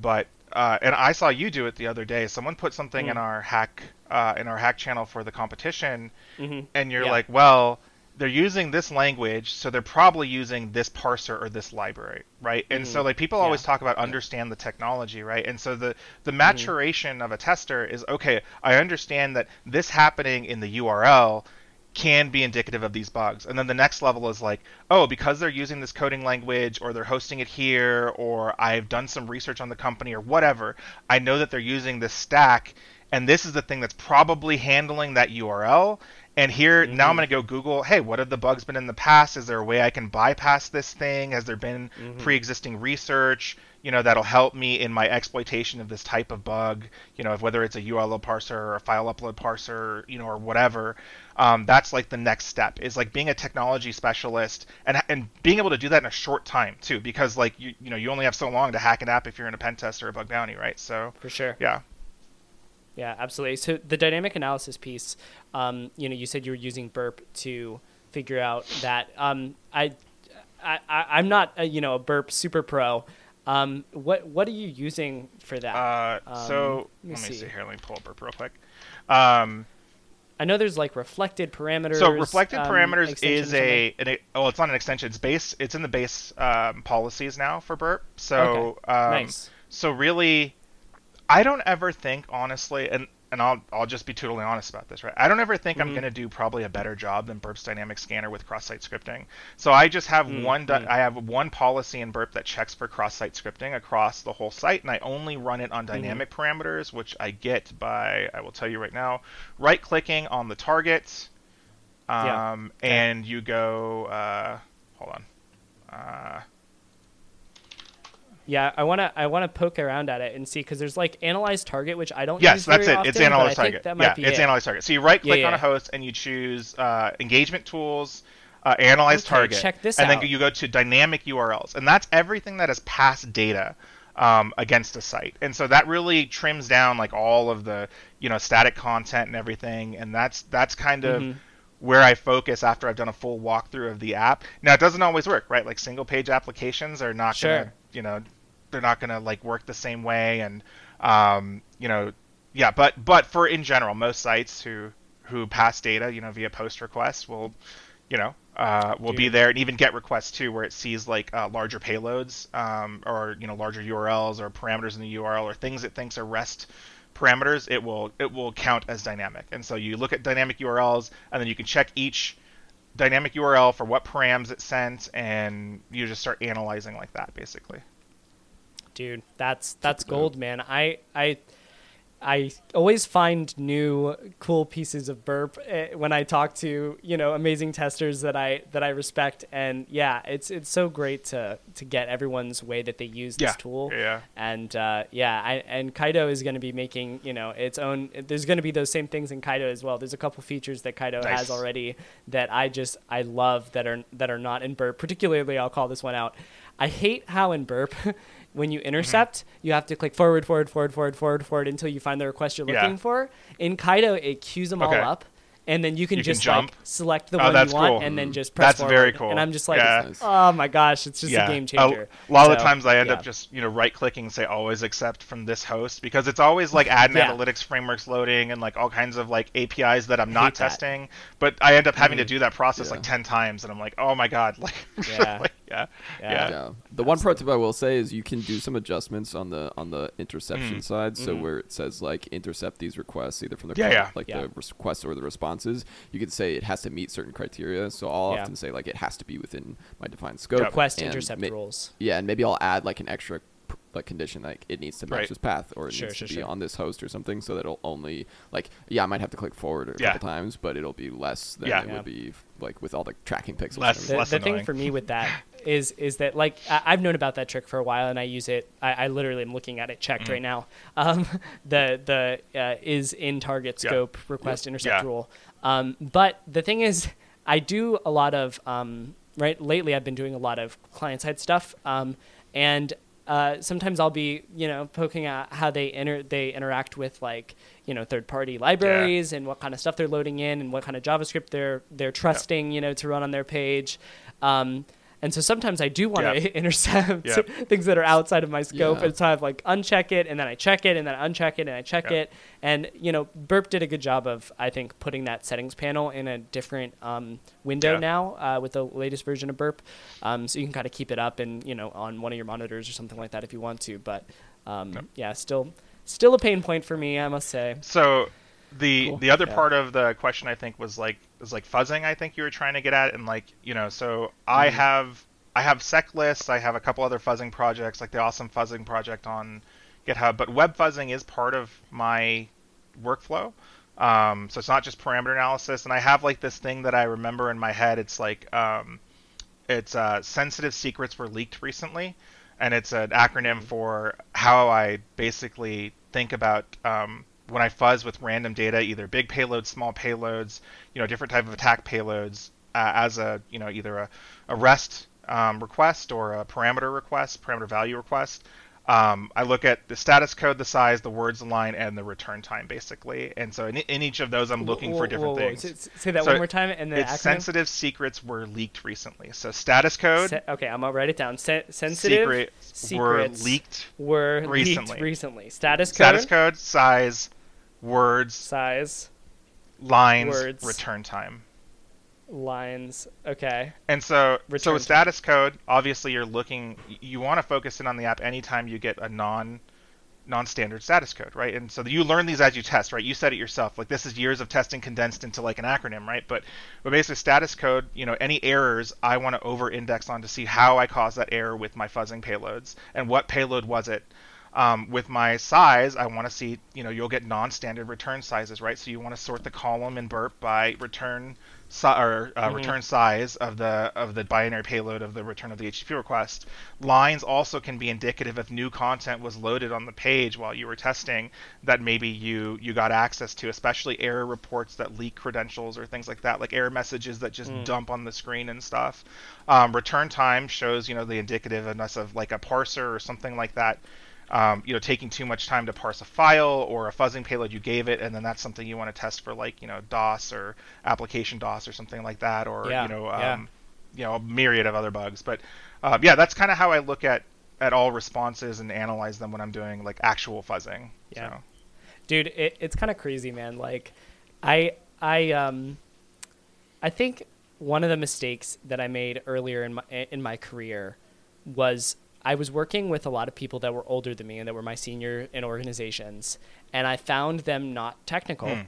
but uh, and I saw you do it the other day. Someone put something mm. in our hack uh, in our hack channel for the competition, mm-hmm. and you're yeah. like, well, they're using this language, so they're probably using this parser or this library, right? And mm-hmm. so like people yeah. always talk about understand the technology, right? And so the the mm-hmm. maturation mm-hmm. of a tester is okay. I understand that this happening in the URL can be indicative of these bugs. And then the next level is like, oh, because they're using this coding language or they're hosting it here or I've done some research on the company or whatever, I know that they're using this stack and this is the thing that's probably handling that URL. And here mm-hmm. now I'm going to go Google, hey, what have the bugs been in the past? Is there a way I can bypass this thing? Has there been mm-hmm. pre-existing research? you know that'll help me in my exploitation of this type of bug you know if whether it's a url parser or a file upload parser you know or whatever um, that's like the next step is like being a technology specialist and and being able to do that in a short time too because like you you know you only have so long to hack an app if you're in a pen test or a bug bounty right so for sure yeah yeah absolutely so the dynamic analysis piece um, you know you said you were using burp to figure out that um, I, I i'm not a, you know a burp super pro um, what what are you using for that? Uh, um, so let me, let me see. see. here. Let me pull up Burp real quick. Um, I know there's like reflected parameters. So reflected um, parameters is a, an, oh, it's not an extension. It's base. It's in the base um, policies now for Burp. So okay. um, nice. So really, I don't ever think honestly, and and I'll I'll just be totally honest about this, right? I don't ever think mm-hmm. I'm going to do probably a better job than Burp's dynamic scanner with cross-site scripting. So I just have mm-hmm. one I have one policy in Burp that checks for cross-site scripting across the whole site, and I only run it on mm-hmm. dynamic mm-hmm. parameters, which I get by I will tell you right now, right-clicking on the target, um, yeah. and you go. Uh, hold on. Uh, yeah, I wanna I wanna poke around at it and see because there's like analyze target, which I don't. Know. Yes, that's it. Often, it's analyze target. yeah, it's it. analyze target. So you right click yeah, yeah. on a host and you choose uh, engagement tools, uh, analyze okay, target, check this and out. then you go to dynamic URLs, and that's everything that has passed data. Um, against a site, and so that really trims down like all of the you know static content and everything, and that's that's kind of mm-hmm where I focus after I've done a full walkthrough of the app. Now it doesn't always work, right? Like single page applications are not sure. gonna, you know, they're not going to like work the same way and um, you know yeah but but for in general most sites who who pass data you know via post request will you know uh, will Dude. be there and even get requests too where it sees like uh, larger payloads um, or you know larger urls or parameters in the url or things it thinks are rest parameters it will it will count as dynamic and so you look at dynamic urls and then you can check each dynamic url for what params it sent and you just start analyzing like that basically dude. That's that's gold, man. I I I always find new cool pieces of burp eh, when I talk to you know amazing testers that I that I respect, and yeah, it's it's so great to to get everyone's way that they use this Yeah. tool. Yeah. And uh, yeah, I, and Caido is going to be making you know its own. There's going to be those same things in Caido as well. There's a couple features that Caido Nice. has already that I just I love that are that are not in burp. Particularly, I'll call this one out. I hate how in burp. When you mm-hmm. intercept, you have to click forward, forward, forward, forward, forward, forward until you find the request you're Yeah. looking for. In Caido, it queues them Okay. all up, and then you can You can just jump? like select the Oh, one that's you want, cool. and then just press That's forward. very cool. And I'm just like, Yeah. Oh my gosh, it's just a game changer. A lot of So, times I end yeah. up just you know right clicking and say always accept from this host because it's always like add an Yeah. analytics frameworks loading and like all kinds of like APIs that I'm Hate not that. testing. But I end up having to Mhm. do that process Yeah. like ten times and I'm like, oh my god, like Yeah. like, yeah. Yeah. Yeah. Yeah. The one pro tip I will say is you can do some adjustments on the on the interception Mm. side. So Mhm. where it says like intercept these requests either from the Yeah, cl- yeah. like Yeah. the requests or the responses, you could say it has to meet certain criteria. So I'll Yeah. often say like it has to be within my defined scope. Request intercept ma- rules. Yeah, and maybe I'll add like an extra like condition like it needs to match Right. this path or it Sure, needs sure, to be sure. on this host or something so that it'll only like yeah I might have to click forward a Yeah. couple times but it'll be less than Yeah. it Yeah. would be like with all the tracking pixels. Less- and the, everything. the thing annoying. for me with that is is that like I, I've known about that trick for a while and I use it. I, I literally am looking at it checked Mm. right now. Um, the the uh, is in target Yeah. scope request intercept Yeah. rule. Um, but the thing is, I do a lot of um, right lately. I've been doing a lot of client side stuff, um, and uh, sometimes I'll be you know poking at how they inter- they interact with like you know third party libraries and what kind of stuff they're loading in and what kind of JavaScript they're they're trusting you know to run on their page. Um, and so sometimes I do want to Yep. intercept Yep. things that are outside of my scope, Yeah. and so I have like uncheck it, and then I check it, and then I uncheck it, and I check Yep. it, and you know, Burp did a good job of I think putting that settings panel in a different um, window Yeah. now uh, with the latest version of Burp, um, so you can kind of keep it up and you know on one of your monitors or something like that if you want to, but um, Yep. yeah, still still a pain point for me, I must say. So the Cool. the other Yeah. part of the question I think was like was like fuzzing. I think you were trying to get at, and like you know, so I Mm-hmm. have I have SecLists. I have a couple other fuzzing projects, like the awesome fuzzing project on GitHub. But web fuzzing is part of my workflow. Um, so it's not just parameter analysis, and I have like this thing that I remember in my head. It's like um, it's uh, sensitive secrets were leaked recently, and it's an acronym for how I basically think about um, when I fuzz with random data, either big payloads, small payloads, you know, different type of attack payloads, uh, as a you know either a, a REST um, request or a parameter request, parameter value request. Um, I look at the status code, the size, the words line, and the return time, basically. And so in, in each of those, I'm looking Whoa, for different whoa. things. Say, say that So one more time, and the sensitive secrets were leaked recently. So status code Se- okay, I'm gonna write it down. Se- sensitive secrets were leaked. were recently. leaked recently. Status code, Status code, size, words, size, lines, Words. return time. lines. Okay. And so, Return so with status code, obviously you're looking, you want to focus in on the app anytime you get a non non-standard status code, right? And so you learn these as you test, right? You said it yourself. Like this is years of testing condensed into like an acronym, right? But but basically status code, you know, any errors I want to over-index on to see how I caused that error with my fuzzing payloads and what payload was it. Um, with my size, I want to see, you know, you'll get non-standard return sizes, right? So you want to sort the column in burp by return si- or uh, Mhm. return size of the of the binary payload of the return of the HTTP request. Lines also can be indicative if new content was loaded on the page while you were testing that maybe you you got access to, especially error reports that leak credentials or things like that, like error messages that just Mm. dump on the screen and stuff. Um, return time shows you know the indicativeness of like a parser or something like that um, you know, taking too much time to parse a file or a fuzzing payload you gave it, and then that's something you want to test for, like you know, DOS or application DOS or something like that, or Yeah, you know, yeah. um, you know, a myriad of other bugs. But um, yeah, that's kind of how I look at at all responses and analyze them when I'm doing like actual fuzzing. Yeah. So, dude it, it's kind of crazy man like i i um i think one of the mistakes that i made earlier in my in my career was i was working with a lot of people that were older than me and that were my senior in organizations and i found them not technical Hmm.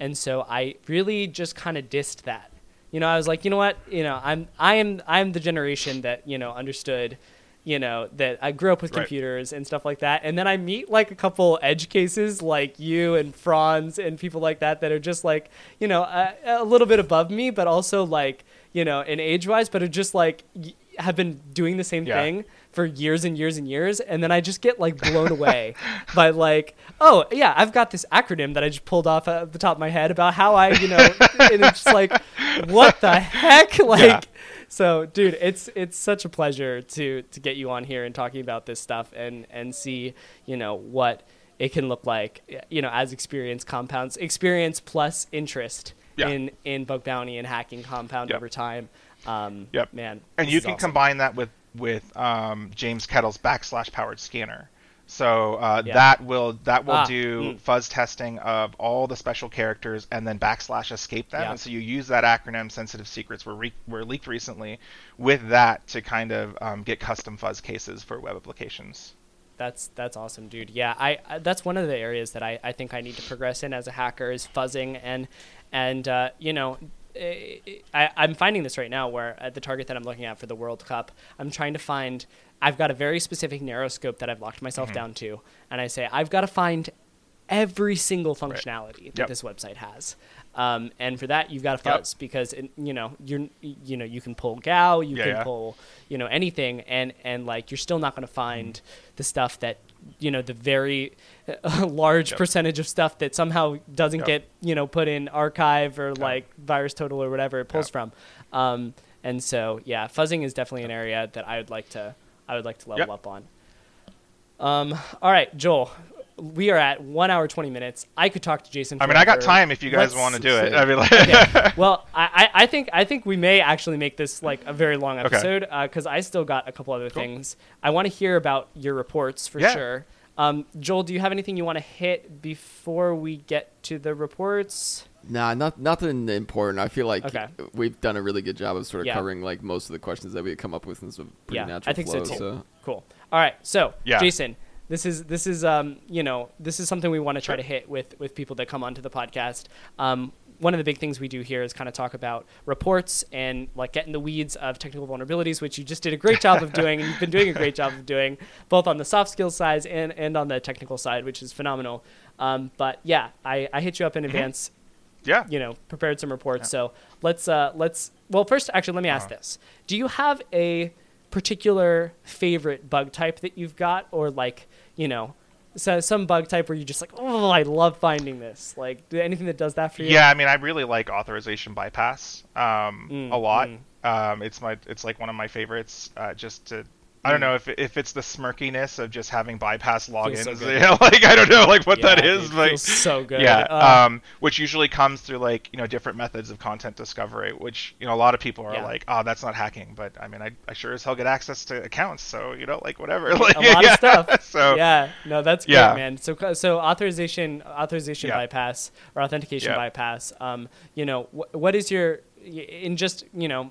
and so i really just kind of dissed that you know i was like you know what you know i'm i am i'm the generation that you know understood you know that I grew up with Right. computers and stuff like that, and then I meet like a couple edge cases like you and Frans and people like that that are just like you know a, a little bit above me, but also like you know in age wise, but are just like have been doing the same Yeah. thing for years and years and years and then i just get like blown away by like oh yeah i've got this acronym that i just pulled off at the top of my head about how i you know and it's just like what the heck like Yeah. so dude it's it's such a pleasure to to get you on here and talking about this stuff and and see you know what it can look like you know as experience compounds experience plus interest Yeah. in in bug bounty and hacking compound Yep. over time um Yep. man and you can awesome. combine that with with um, James Kettle's backslash powered scanner. So uh, Yeah. that will that will Ah, do mm. fuzz testing of all the special characters and then backslash escape them. Yeah. And so you use that acronym "sensitive secrets" were re- were leaked recently with that to kind of um, get custom fuzz cases for web applications. That's that's awesome, dude. Yeah, I, I that's one of the areas that I, I think I need to progress in as a hacker is fuzzing and and uh, you know I, I'm finding this right now where at the target that I'm looking at for the World Cup, I'm trying to find. I've got a very specific narrow scope that I've locked myself mm-hmm. down to, and I say I've got to find every single functionality that Yep. this website has. Um, and for that, you've got to Yep. fuzz because it, you know you're you know you can pull gau, you Yeah, can yeah. pull you know anything, and and like you're still not going to find mm-hmm. the stuff that you know the very uh, large Yep. percentage of stuff that somehow doesn't Yep. get you know put in archive or like VirusTotal or whatever it pulls Yep. from. Um, and so yeah, fuzzing is definitely an area that I would like to I would like to level Yep. up on. Um, all right, Joel. We are at one hour twenty minutes. I could talk to Jason. I mean, I got time if you guys Let's- want to do it. say- I mean, like, Okay. well, I, I I think I think we may actually make this like a very long episode because I still got a couple other Cool. things. I want to hear about your reports for Yeah. sure. Um, Joel, do you have anything you want to hit before we get to the reports? Nah, not nothing important. I feel like Okay. we've done a really good job of sort of Yeah. covering like most of the questions that we had come up with in some pretty Yeah, natural I think so, flow. too. Cool. All right. So, Yeah. Jason, this is this is um you know this is something we want to try to hit with with people that come onto the podcast. Um, one of the big things we do here is kind of talk about reports and like get in the weeds of technical vulnerabilities, which you just did a great job of doing, and you've been doing a great job of doing, both on the soft skills side and and on the technical side, which is phenomenal. Um, but yeah, I, I hit you up in advance yeah. you know prepared some reports so let's uh let's well first actually let me ask Uh-huh. this do you have a particular favorite bug type that you've got or like you know so some bug type where you're just like oh i love finding this like anything that does that for you Yeah, I mean, I really like authorization bypass um, Mm, a lot. mm. Um, it's my, it's like one of my favorites. Uh, just to, I don't know if if it's the smirkiness of just having bypass logins. so know, like I don't know, like what Yeah, that is, feels so good. yeah, Uh, um, which usually comes through like you know different methods of content discovery, which you know a lot of people are Yeah. like, oh, that's not hacking, but I mean, I, I sure as hell get access to accounts, so you know, like whatever, like a lot of stuff. So yeah no that's great man. So so authorization authorization bypass or authentication bypass um you know wh- what is your in just you know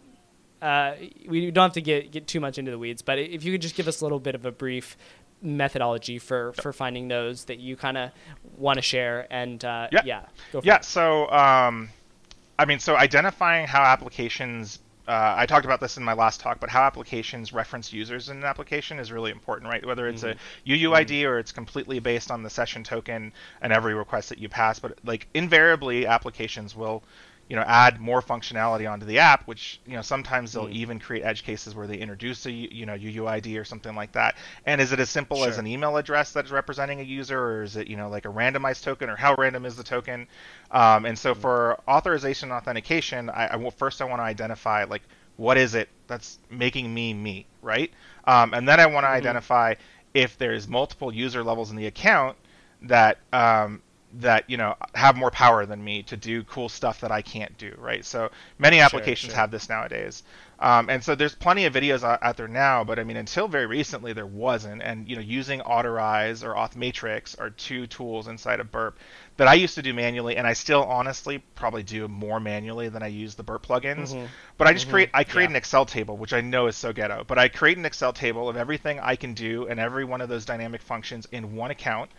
uh, we don't have to get get too much into the weeds, but if you could just give us a little bit of a brief methodology for for finding those that you kind of want to share, and uh, Yeah. yeah, Yeah, so um, I mean, so identifying how applications. Uh, I talked about this in my last talk, but how applications reference users in an application is really important, right? Whether it's Mm-hmm. a UUID or it's completely based on the session token and every request that you pass, but like invariably, applications will, you know, add more functionality onto the app, which you know sometimes they'll Mm. even create edge cases where they introduce a you know UUID or something like that. And is it as simple as an email address that's representing a user, or is it you know like a randomized token, or how random is the token? Um, and so for authorization and authentication, I, I will- first I want to identify like what is it that's making me me, right? Um, and then I want to identify if there's multiple user levels in the account that um, that you know have more power than me to do cool stuff that I can't do, right? So many applications sure. have this nowadays, um, and so there's plenty of videos out, out there now. But I mean, until very recently, there wasn't. And you know, using Autorize or AuthMatrix are two tools inside of Burp that I used to do manually, and I still honestly probably do more manually than I use the Burp plugins. Mhm. But I just create I create Yeah. an Excel table, which I know is so ghetto. But I create an Excel table of everything I can do and every one of those dynamic functions in one account,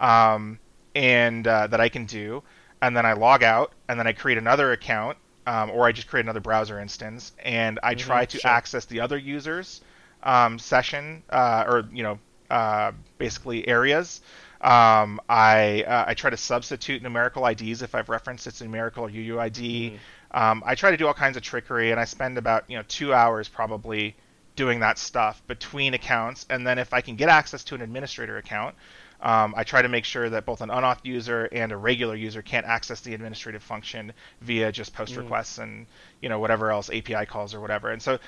um, and uh, that I can do, and then I log out, and then I create another account, um, or I just create another browser instance, and I try to sure. access the other users. um, session uh, or you know uh, basically areas. Um, I uh, I try to substitute numerical IDs if I've referenced it's a numerical or UUID. Mm. Um, I try to do all kinds of trickery, and I spend about you know two hours probably doing that stuff between accounts. And then if I can get access to an administrator account, um, I try to make sure that both an unauth user and a regular user can't access the administrative function via just post requests and you know whatever else API calls or whatever. And so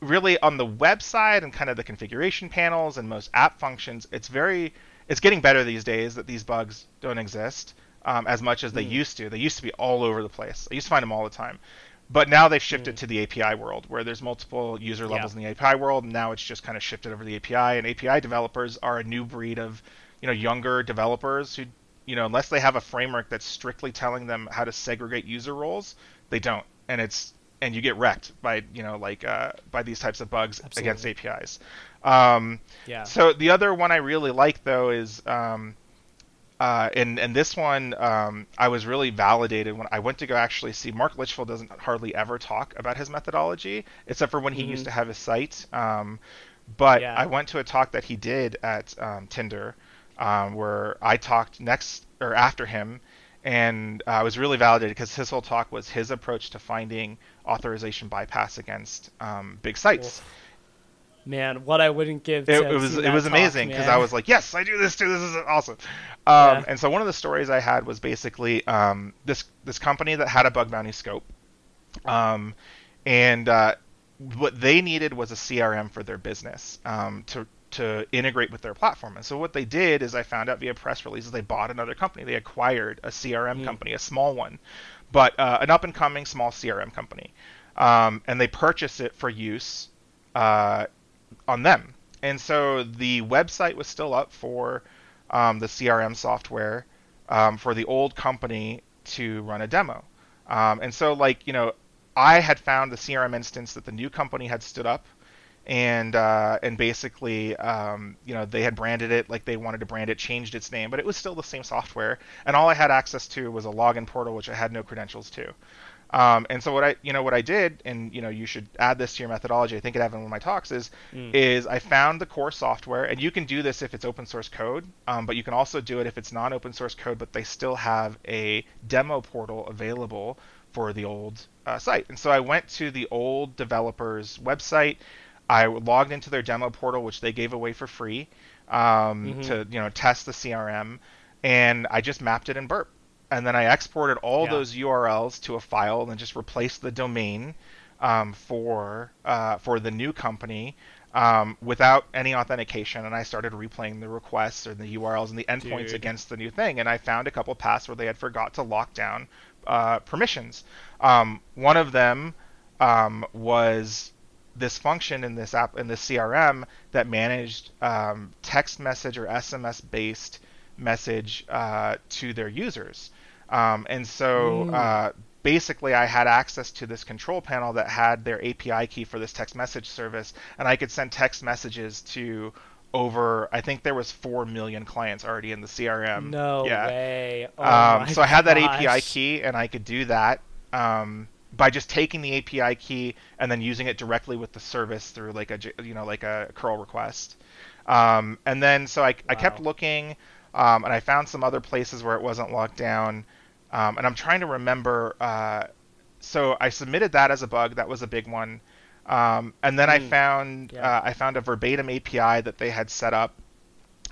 really on the website and kind of the configuration panels and most app functions, it's very it's getting better these days that these bugs don't exist um, as much as they used to. They used to be all over the place. I used to find them all the time. But now they've shifted to the API world where there's multiple user levels Yeah. in the API world, and now it's just kind of shifted over the API. And API developers are a new breed of, you know, younger developers who, you know, unless they have a framework that's strictly telling them how to segregate user roles, they don't. And it's and you get wrecked by you know like uh, by these types of bugs against APIs. Um, Yeah. so the other one I really like though is um, uh, and and this one um, I was really validated when I went to go actually see Mark Litchfield doesn't hardly ever talk about his methodology except for when he used to have his site. Um, but Yeah. I went to a talk that he did at um, Tinder um, where I talked next or after him. And uh, I was really validated because his whole talk was his approach to finding authorization bypass against um, big sites Man, what I wouldn't give. it, it was it was talk, amazing because. I was like, yes, I do this too. This is awesome. Um, Yeah. And so one of the stories I had was basically um, this this company that had a bug bounty scope, um, and uh, what they needed was a CRM for their business um, to to integrate with their platform. And so what they did is I found out via press releases they bought another company. They acquired a CRM company, a small one, but uh, an up and coming small CRM company, um, and they purchased it for use. Uh, on them. And so the website was still up for um, the CRM software um, for the old company to run a demo. Um, and so, like, you know, I had found the CRM instance that the new company had stood up. And uh, and basically, um, you know, they had branded it like they wanted to brand it, changed its name, but it was still the same software. And all I had access to was a login portal, which I had no credentials to. Um, and so what I, you know, what I did, and you know, you should add this to your methodology. I think it happened in one of my talks. Is is I found the core software, and you can do this if it's open source code, um, but you can also do it if it's non-open source code, but they still have a demo portal available for the old uh, site. And so I went to the old developers website. I logged into their demo portal, which they gave away for free um, to you know test the CRM, and I just mapped it in Burp and then I exported all Yeah. those URLs to a file and just replaced the domain um, for uh, for the new company um, without any authentication. And I started replaying the requests or the URLs and the endpoints Dude. against the new thing. And I found a couple paths where they had forgot to lock down uh, permissions. Um, one of them um, was this function in this app in this CRM that managed um, text message or SMS based message uh, to their users. Um, and so uh, basically, I had access to this control panel that had their API key for this text message service, and I could send text messages to over. I think there was four million clients already in the CRM. No yeah. way. Oh Um, so I had that API key, and I could do that um, by just taking the API key and then using it directly with the service through like a you know like a curl request. Um, and then so I, I kept looking, um, and I found some other places where it wasn't locked down. Um, and I'm trying to remember. Uh, so I submitted that as a bug. That was a big one. Um, and then I Mm. found Yeah. uh, I found a verbatim API that they had set up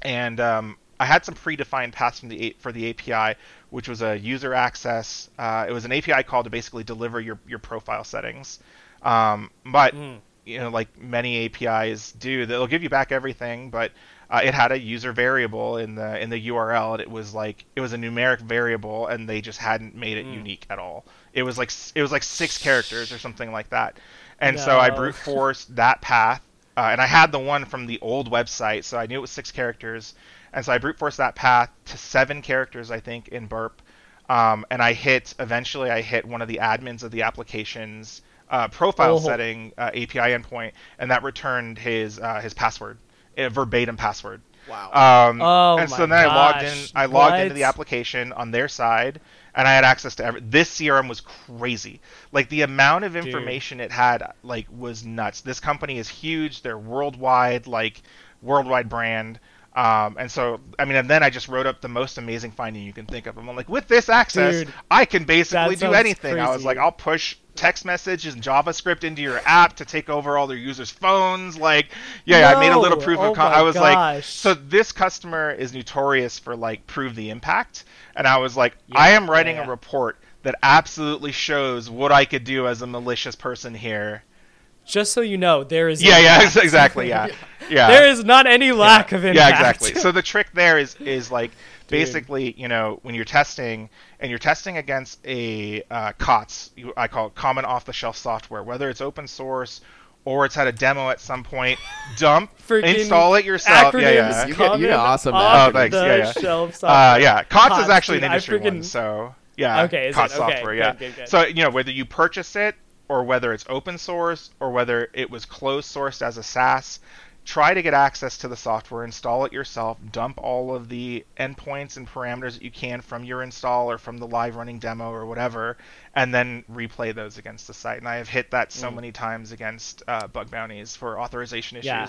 and um, I had some predefined paths from the for the API, which was a user access. Uh, it was an API call to basically deliver your your profile settings. Um, but Mm. you know, like many APIs do, they'll give you back everything, but uh, it had a user variable in the in the URL, and it was like it was a numeric variable, and they just hadn't made it unique at all. It was like it was like six characters or something like that. And so I brute forced that path, uh, and I had the one from the old website, so I knew it was six characters. And so I brute forced that path to seven characters, I think, in Burp. Um, and I hit eventually I hit one of the admins of the application's uh, profile Oh. setting uh, API endpoint, and that returned his uh, his password, a verbatim password. Wow. Um, Oh and so my then I logged in. I logged into the application on their side, and I had access to every. This CRM was crazy. Like the amount of information Dude. it had, like was nuts. This company is huge. They're worldwide, like worldwide brand. Um, and so, I mean, and then I just wrote up the most amazing finding you can think of. I'm like, with this access, Dude, I can basically do anything. Crazy. I was like, I'll push text messages and JavaScript into your app to take over all their users' phones. Like, yeah, no. I made a little proof oh of. Con- I was gosh. like, so this customer is notorious for like prove the impact, and I was like, yeah, I am writing yeah, a report that absolutely shows what I could do as a malicious person here. Just so you know, there is yeah, yeah, exactly, yeah, yeah. There is not any lack yeah. of impact. Yeah, exactly. So the trick there is is like basically, you know, when you're testing and you're testing against a uh, COTS, you, I call it common off-the-shelf software, whether it's open source or it's had a demo at some point. Dump, Freaking install it yourself. Acronyms, yeah, yeah. You get- you get awesome off Oh, thanks. the Yeah, yeah. shelf Uh, yeah, COTS, COTS, is actually dude, an I industry one, so yeah. Okay, is COTS it? Okay, software, good, yeah. good, good. So you know whether you purchase it or whether it's open source or whether it was closed sourced as a SaaS, try to get access to the software, install it yourself, dump all of the endpoints and parameters that you can from your install or from the live running demo or whatever, and then replay those against the site. And I have hit that so Mm. many times against uh, bug bounties for authorization issues. Yeah.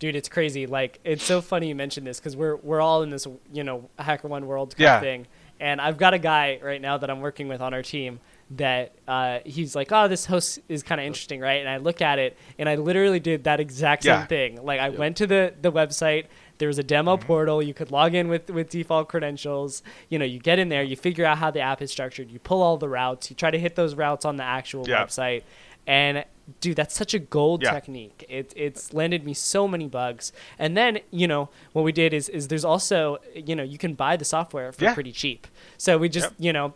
dude it's crazy like it's so funny you mentioned this because we're we're all in this you know HackerOne world kind Yeah. of thing and i've got a guy right now that i'm working with on our team that uh, he's like oh this host is kind of interesting right and i look at it and i literally did that exact same Yeah. thing like i went to the the website there was a demo Mm-hmm. portal you could log in with with default credentials you know you get in there you figure out how the app is structured you pull all the routes you try to hit those routes on the actual Yeah. website and dude that's such a gold Yeah. technique it, it's landed me so many bugs and then you know what we did is is there's also you know you can buy the software for Yeah. pretty cheap so we just Yep. you know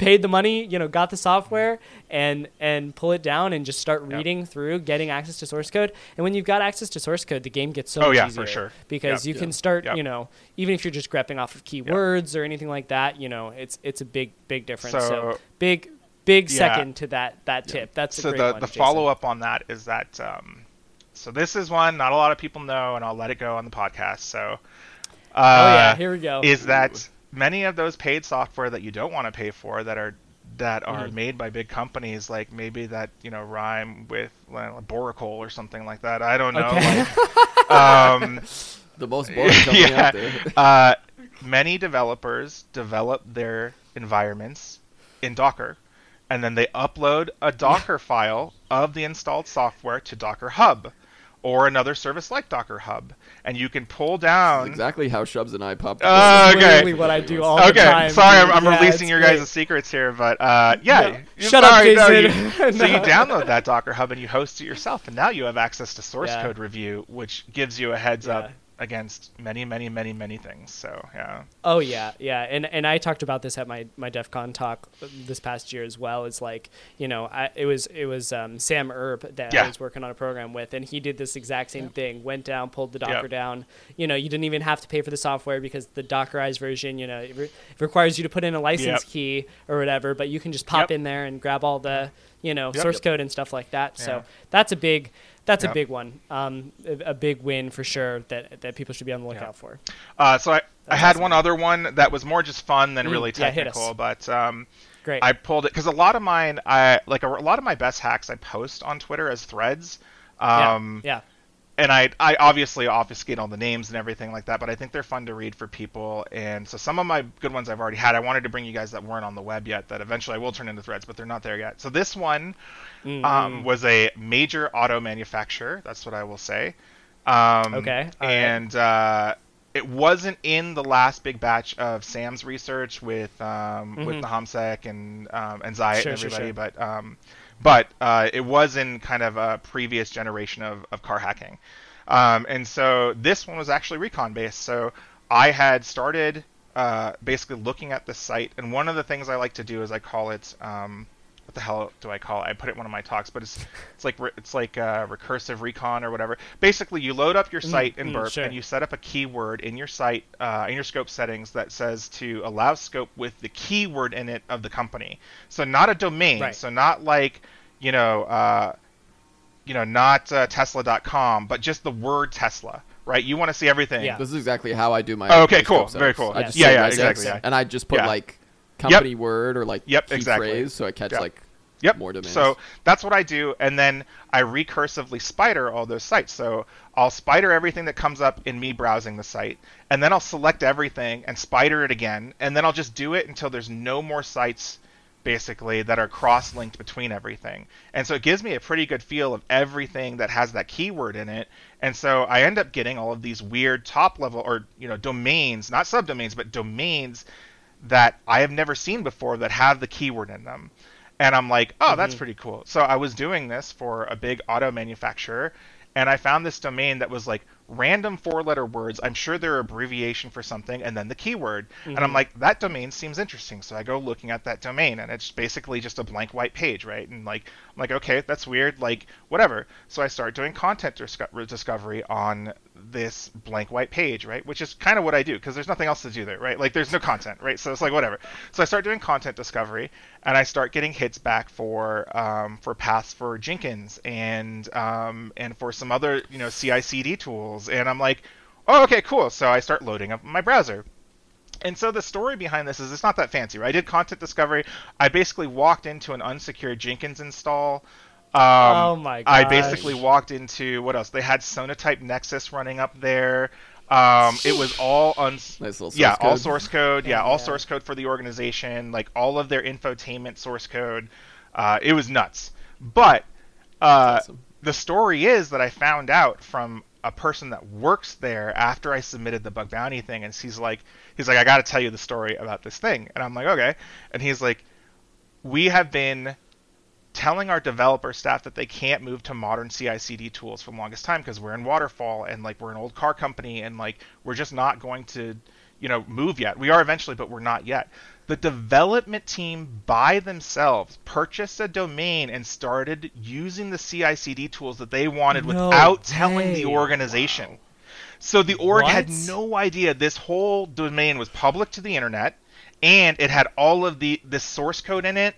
paid the money you know got the software and and pull it down and just start Yep. reading through getting access to source code. And when you've got access to source code the game gets so Oh, much yeah, easier for sure. because Yep. you can start you know even if you're just grepping off of keywords or anything like that you know it's it's a big big difference. So, So- big big second to that that tip. That's a so great the one, the follow up on that is that um, so this is one not a lot of people know, and I'll let it go on the podcast. So uh, oh yeah. here we go. is that many of those paid software that you don't want to pay for that are that are Mhm. made by big companies like maybe that you know rhyme with well, Boracle or something like that. I don't know. Okay. Like, um, The most boring company yeah. out there. uh, many developers develop their environments in Docker, and then they upload a Docker file of the installed software to Docker Hub, or another service like Docker Hub, and you can pull down. exactly how Shubs and I popped. Uh, up. okay. what I do all the Okay, time. sorry, I'm. I'm Yeah, releasing your great. guys' secrets here, but uh, yeah. No. you- Shut up, sorry, no, Jason. you- so you download that Docker Hub and you host it yourself, and now you have access to source Yeah. code review, which gives you a heads Yeah. up against many, many, many, many things. So yeah. Oh yeah, yeah, and and I talked about this at my my DEF CON talk this past year as well. It's like you know, I, it was it was um, Sam Erb that Yeah. I was working on a program with, and he did this exact same thing. Went down, pulled the Docker Yep. down. You know, you didn't even have to pay for the software because the Dockerized version, you know, it, re- it requires you to put in a license Yep. key or whatever, but you can just pop Yep. in there and grab all the you know Yep. source Yep. code and stuff like that. Yeah. So that's a big. That's a big one, um, a, a big win for sure that that people should be on the lookout Yeah. for. Uh, so I, I had awesome. one other one that was more just fun than Mm, really yeah, technical, but um, Great. I pulled it because a lot of mine, I like a, a lot of my best hacks I post on Twitter as threads. Um, yeah. yeah. And I, I obviously obfuscate all the names and everything like that, but I think they're fun to read for people. And so some of my good ones I've already had. I wanted to bring you guys that weren't on the web yet, that eventually I will turn into threads, but they're not there yet. So this one Mm, um, was a major auto manufacturer. That's what I will say. Um, Okay, all right. And uh, it wasn't in the last big batch of Sam's research with um, with Mhm. Nahamsek and um, and Zayat Sure, and sure, everybody, sure. but um, but uh, it was in kind of a previous generation of, of car hacking. Um, and so this one was actually recon based. So I had started uh, basically looking at the site, and one of the things I like to do is I call it um, what the hell do I call it? I put it in one of my talks, but it's it's like re- it's like uh, recursive recon or whatever. Basically, you load up your site in mm, Burp sure. and you set up a keyword in your site uh, in your scope settings that says to allow scope with the keyword in it of the company. So not a domain. Right. So not like you know. Uh, you know, not uh, Tesla.com, but just the word Tesla, right? You want to see everything. Yeah. This is exactly how I do my. Oh, okay, cool. scope Very setups. cool. I just Yeah, yeah, exactly, yeah. And I just put Yeah. like company word or like Yep, key exactly. phrase, so I catch Yep. like Yep. more domains. So that's what I do, and then I recursively spider all those sites. So I'll spider everything that comes up in me browsing the site, and then I'll select everything and spider it again, and then I'll just do it until there's no more sites basically that are cross-linked between everything. And so it gives me a pretty good feel of everything that has that keyword in it. And so I end up getting all of these weird top level or you know domains, not subdomains, but domains that I have never seen before that have the keyword in them. And I'm like, oh, that's mm-hmm. pretty cool. So I was doing this for a big auto manufacturer, and I found this domain that was like random four letter words. I'm sure they're abbreviation for something, and then the keyword. And I'm mm-hmm. like, that domain seems interesting. So I go looking at that domain, and it's basically just a blank white page, right? And like, like, okay, that's weird. Like, whatever. So I start doing content disco- discovery on this blank white page, right? Which is kind of what I do because there's nothing else to do there, right? Like there's no content, right? So it's like whatever. So I start doing content discovery, and I start getting hits back for um, for paths for Jenkins and um, and for some other you know CI/CD tools, and I'm like, oh okay, cool. So I start loading up my browser. And so the story behind this is it's not that fancy, right? I did content discovery. I basically walked into an unsecured Jenkins install. Um, Oh my I basically walked into what else? They had Sonatype Nexus running up there. Um, it was all uns- Nice little yeah, source all code. source code. Yeah, Yeah, all source code for the organization. Like all of their infotainment source code. Uh, it was nuts. But uh, awesome. the story is that I found out from a person that works there after I submitted the bug bounty thing, and he's like, he's like, I got to tell you the story about this thing, and I'm like, okay, and he's like, we have been telling our developer staff that they can't move to modern CI/CD tools for the longest time because we're in waterfall and like we're an old car company and like we're just not going to, you know, move yet. We are eventually, but we're not yet. The development team by themselves purchased a domain and started using the CI/CD tools that they wanted No without telling the way. organization. So the org had no idea this whole domain was public to the internet, and it had all of the this source code in it,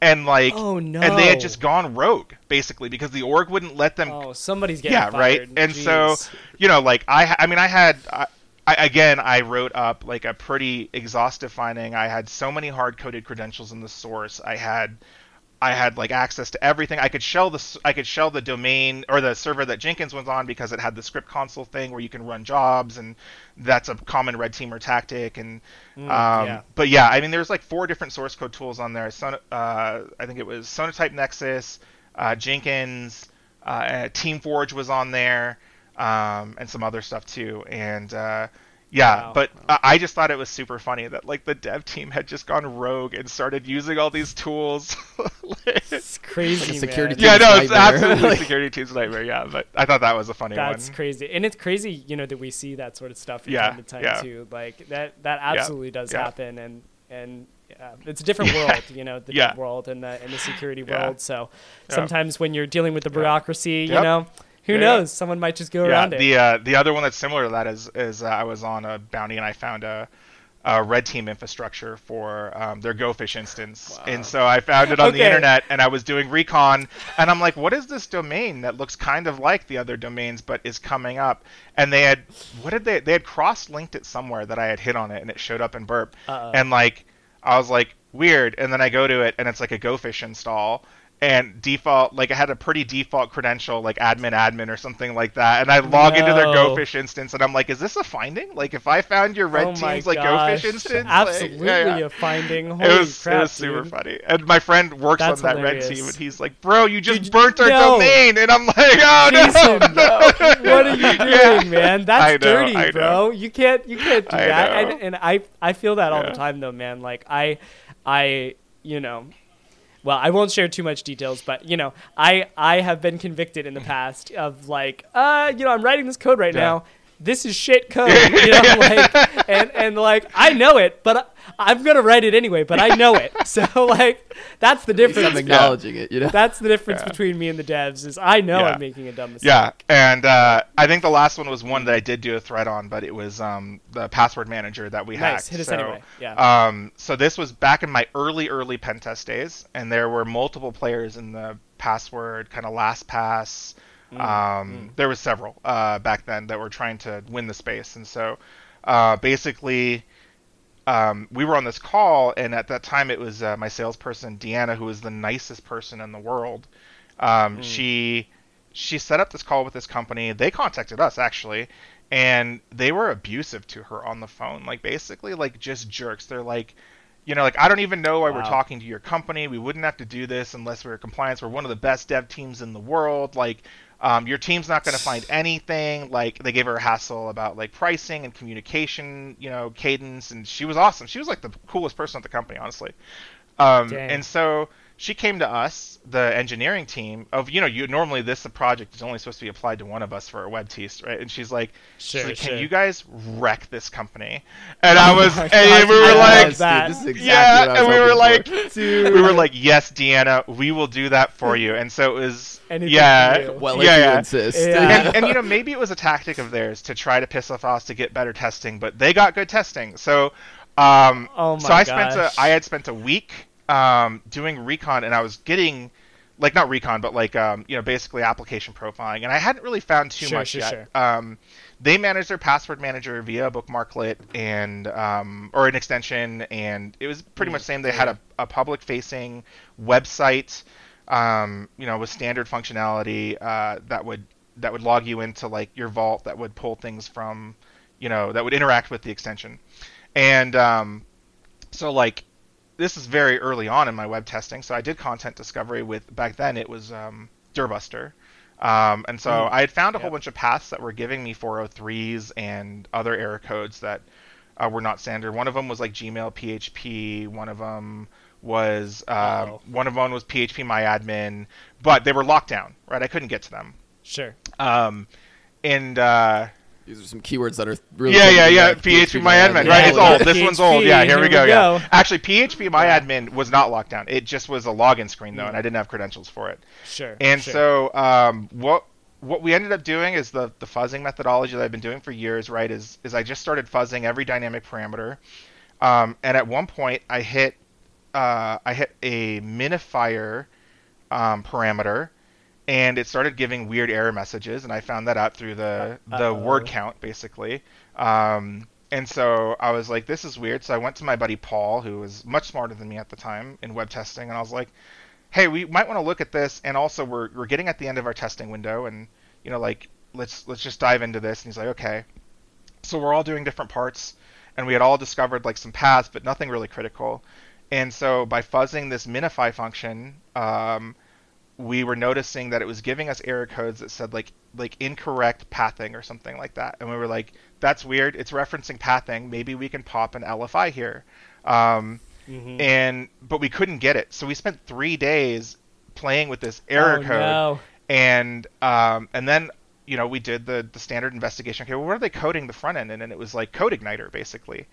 and like, Oh, no. and they had just gone rogue basically because the org wouldn't let them. Oh, somebody's getting yeah, fired. right. And so you know, like I, I mean, I had. I, I, again, I wrote up like a pretty exhaustive finding. I had so many hard-coded credentials in the source. I had, I had like access to everything. I could shell the I could shell the domain or the server that Jenkins was on because it had the script console thing where you can run jobs, and that's a common red teamer tactic. And um, yeah. but yeah, I mean, there's like four different source code tools on there. Son- uh, I think it was Sonatype Nexus, uh, Jenkins, uh, TeamForge was on there, um, and some other stuff too. And uh, yeah, Wow. but I I just thought it was super funny that like the dev team had just gone rogue and started using all these tools. it's crazy, Like a security man. yeah, no, it's nightmare. absolutely Like- security team's nightmare. Yeah, but I thought that was a funny That's one. That's crazy, and it's crazy, you know, that we see that sort of stuff from Yeah, time to time yeah. too. Like that, that absolutely does yeah. happen, and and uh, it's a different Yeah. world, you know, the Yeah. dev world and the and the security Yeah. world. So Yeah. sometimes when you're dealing with the bureaucracy, you Yep. know, who Yeah, knows? Someone might just go yeah, around it. the uh, the other one that's similar to that is is uh, I was on a bounty and I found a, a red team infrastructure for um, their GoPhish instance, and so I found it on the internet and I was doing recon and I'm like, what is this domain that looks kind of like the other domains but is coming up? And they had what did they they had cross linked it somewhere that I had hit on it and it showed up in Burp, Uh-oh. and like I was like weird, and then I go to it and it's like a GoPhish install. And default, like I had a pretty default credential, like admin admin or something like that. And I log into their GoPhish instance, and I'm like, "Is this a finding? Like, if I found your red oh team's like gosh. GoPhish instance, like, absolutely yeah, yeah. a finding. Holy It was crap, it was super dude. funny. And my friend works That's on that red team, and he's like, "Bro, you just burnt our no. domain," and I'm like, "Oh Jason, no, what are you doing, Yeah. man? That's know, dirty, bro. You can't, you can't do I that. And, and I, I feel that all the time, though, man. Like I, I, you know, well, I won't share too much details, but you know, I, I have been convicted in the past of like, uh, you know, I'm writing this code right Yeah. now. This is shit code, you know, like, and and like I know it, but I, I'm gonna write it anyway. But I know it, so like that's the At difference. I'm acknowledging it, you know. That's the difference Yeah. between me and the devs is I know Yeah. I'm making a dumb mistake. Yeah, and uh, I think the last one was one that I did do a thread on, but it was um, the password manager that we Nice. hacked. Hit us so, anyway. Yeah. Um, so this was back in my early, early pen test days, and there were multiple players in the password kind of LastPass. Mm, Um, There was several uh, back then that were trying to win the space, and so uh, basically, um, we were on this call, and at that time it was uh, my salesperson Deanna, who was the nicest person in the world. Um, She she set up this call with this company. They contacted us actually, and they were abusive to her on the phone. Like basically, like just jerks. They're like, you know, like I don't even know why we're talking to your company. We wouldn't have to do this unless we were compliance. We're one of the best dev teams in the world. Like, um, your team's not going to find anything. Like, they gave her a hassle about like pricing and communication, you know, cadence, and she was awesome. She was like the coolest person at the company, honestly. Um, and so she came to us, the engineering team of, you know, you normally this project is only supposed to be applied to one of us for a web teast, right? And she's like, she's Sure, can you guys wreck this company? And I was, my and gosh, we were like, love that. This is exactly yeah, what I was and we were like, we were like, yes, Deanna, we will do that for you. And so it was, Anything yeah, well, yeah, if yeah. you insist. Yeah. and, and you know maybe it was a tactic of theirs to try to piss off us to get better testing, but they got good testing. So, um, Oh so my I spent a, I had spent a week um, doing recon, and I was getting like not recon, but like um, you know basically application profiling, and I hadn't really found too Sure, much sure, yet. sure. Um, they manage their password manager via bookmarklet and um, or an extension, and it was pretty Mm, much same. They had a, a public facing website, um, you know, with standard functionality uh, that would that would log you into like your vault that would pull things from, you know, that would interact with the extension, and um, so like this is very early on in my web testing. So I did content discovery with back then it was um, Dirbuster. Um, and so Mm. I had found a whole Yep. bunch of paths that were giving me 403s and other error codes that uh, were not standard. One of them was like Gmail PHP. One of them was uh, Uh-oh. one of them was PHP MyAdmin, but they were locked down. Right, I couldn't get to them. Sure. Um, and uh, These are some keywords that are really. yeah, yeah, yeah. PHP PHP MyAdmin, Yeah, right? It's old. This one's old. Yeah, here, we go. we Yeah. go. Actually, PHP MyAdmin was not locked down. It just was a login screen though, and I didn't have credentials for it. Sure. And sure. so, um, what what we ended up doing is the the fuzzing methodology that I've been doing for years. Right? Is is I just started fuzzing every dynamic parameter, um, and at one point I hit uh, I hit a minifier um, parameter. And it started giving weird error messages, and I found that out through the the Uh-oh. word count, basically. Um, and so I was like, "This is weird." So I went to my buddy Paul, who was much smarter than me at the time in web testing, and I was like, "Hey, we might want to look at this." And also, we're we're getting at the end of our testing window, and you know, like let's let's just dive into this. And he's like, "Okay." So we're all doing different parts, and we had all discovered like some paths, but nothing really critical. And so by fuzzing this minify function, um, we were noticing that it was giving us error codes that said like like incorrect pathing or something like that, and we were like, "That's weird. It's referencing pathing. Maybe we can pop an LFI here." Um, Mhm. and but we couldn't get it, so we spent three days playing with this error oh, code, No. and um, and then you know we did the the standard investigation. Okay, well, what are they coding the front end in? And it was like CodeIgniter basically,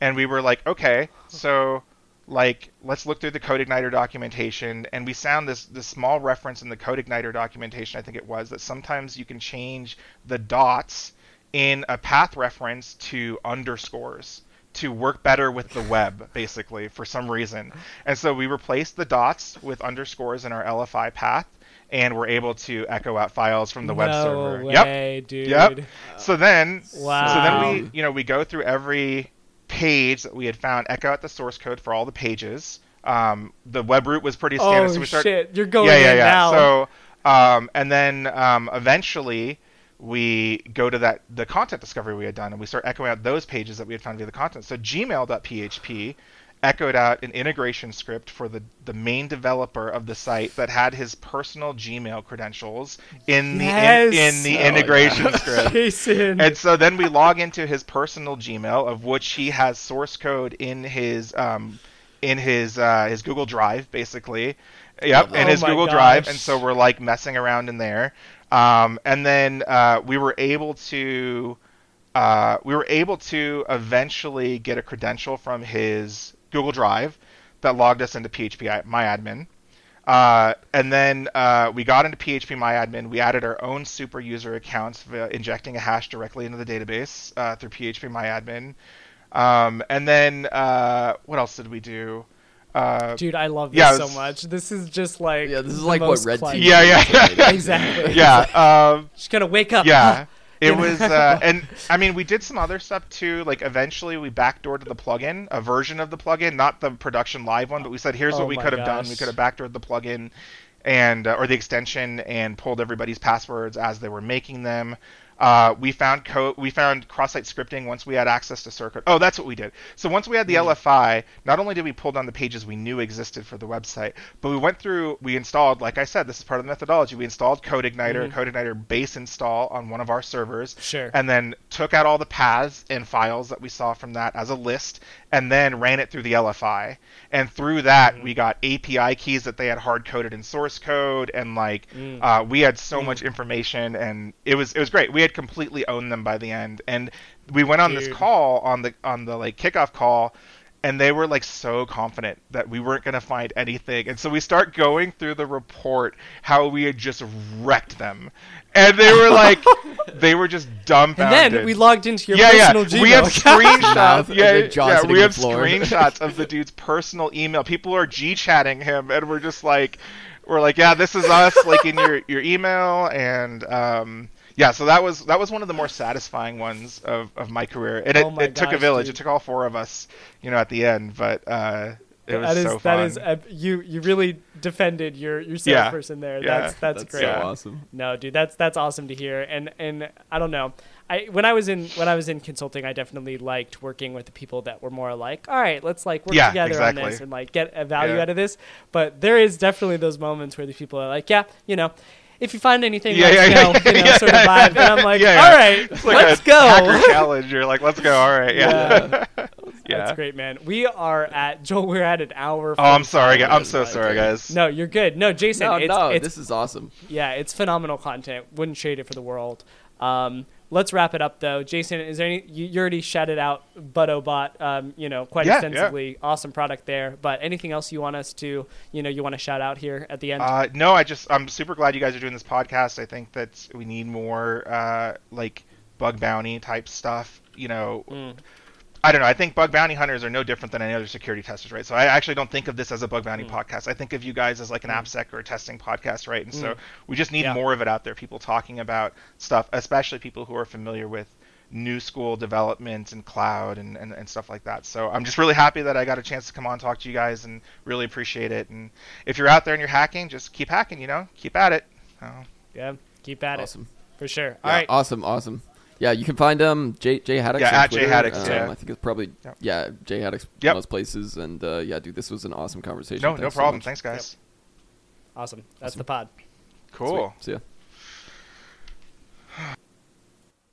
and we were like, okay, so like let's look through the CodeIgniter documentation and we found this this small reference in the CodeIgniter documentation i think it was that sometimes you can change the dots in a path reference to underscores to work better with the web basically for some reason and so we replaced the dots with underscores in our lfi path and we're able to echo out files from the web server Way, yep dude. Yep. so then Wow. so then we, you know, we go through every page that we had found, echo out the source code for all the pages. Um, the web root was pretty standard, Oh so we start. shit! You're going yeah, yeah, yeah. now. So, um, and then um, eventually we go to that the content discovery we had done, and we start echoing out those pages that we had found via the content. So Gmail.php echoed out an integration script for the the main developer of the site that had his personal Gmail credentials in the in, Yes. in the Oh, integration yeah. script. Jason. And so then we log into his personal Gmail, of which he has source code in his um, in his uh, his Google Drive, basically. Yep, in Oh his my Google Drive, and so we're like messing around in there. Um, and then uh, we were able to uh, we were able to eventually get a credential from his Google Drive that logged us into PHP MyAdmin. Uh, and then uh, we got into PHP MyAdmin. We added our own super user accounts via injecting a hash directly into the database uh, through PHP MyAdmin. Um, and then uh, what else did we do? Uh, Dude, I love this yeah, so much. This is just like Yeah, this is like what most Red Team. Yeah, yeah, yeah. exactly. yeah, um, Just gotta wake up. yeah. It was, uh, and I mean, we did some other stuff too. Like eventually, we backdoored the plugin, a version of the plugin, not the production live one, but we said, here's Oh what we could have done. We could have backdoored the plugin, and uh, or the extension, and pulled everybody's passwords as they were making them. Uh, we found code. We found cross-site scripting once we had access to Circuit. Oh, that's what we did. So once we had the LFI, not only did we pull down the pages we knew existed for the website, but we went through. We installed, like I said, this is part of the methodology. We installed CodeIgniter, Mhm. CodeIgniter base install on one of our servers, Sure. and then took out all the paths and files that we saw from that as a list, and then ran it through the LFI. And through that, Mm-hmm. we got API keys that they had hard coded in source code, and like Mm. uh, we had so much information, and it was it was great. We had completely owned them by the end, and we went on this call on the on the like kickoff call. And they were like so confident that we weren't going to find anything. And so we start going through the report how we had just wrecked them. And they were like, they were just dumbfounded and then we logged into your yeah, personal yeah. Gmail. We have screenshots. Mouth yeah, and then John yeah. We have screenshots of the dude's personal email. People are g chatting him, and we're just like, we're like, yeah, this is us, like in your your email, and um, yeah. So that was that was one of the more satisfying ones of, of my career, and it, Oh my it took a village. dude. It took all four of us, you know, at the end, but uh, it was That is so fun. is ep- you you really defended your your Yeah. salesperson there. Yeah. That's that's, That's great. so awesome. No, dude, that's that's awesome to hear. And and I don't know. I when I was in when I was in consulting, I definitely liked working with the people that were more like, all right, let's like work Yeah, together exactly. on this and like get a value Yeah. out of this. But there is definitely those moments where the people are like, yeah, you know. If you find anything, Yeah, let us yeah, know, yeah, you know, yeah, sort of yeah. And I'm like, yeah, yeah. all right, It's like let's a go. hacker challenge. You're like, let's go. All right, yeah, yeah. That's great, man. We are at Joel. We're at an hour. Oh, I'm sorry, guys. I'm so sorry, guys. No, you're good. No, Jason, No, it's, no, it's this is awesome. yeah, it's phenomenal content. Wouldn't trade it for the world. Um, let's wrap it up though. Jason, is there any? You, you already shouted out BuddoBot, um, you know, quite Yeah, extensively. Awesome product there. But anything else you want us to, you know, you want to shout out here at the end? Uh, no, I just I'm super glad you guys are doing this podcast. I think that we need more uh, like bug bounty type stuff. You know, Mm. I don't know. I think bug bounty hunters are no different than any other security testers, right? So I actually don't think of this as a bug Mm. bounty podcast. I think of you guys as like an AppSec or a testing podcast, right? And so Mm. we just need Yeah. more of it out there. People talking about stuff, especially people who are familiar with new school development and cloud and, and, and stuff like that. So I'm just really happy that I got a chance to come on and talk to you guys and really appreciate it. And if you're out there and you're hacking, just keep hacking, you know, keep at it. So, yeah, keep at Awesome. it Awesome. for sure. Yeah, All right. Awesome, awesome. Yeah, you can find um Jay Jay Haddix. Yeah, at Jay Twitter. Haddix, Um, yeah. I think it's probably Yep. yeah Jay Haddix Yep. most places. And uh, yeah, dude, this was an awesome conversation. no, no Thanks so problem. much. Thanks, guys. Awesome. That's Awesome. the pod. Cool. Sweet. See ya.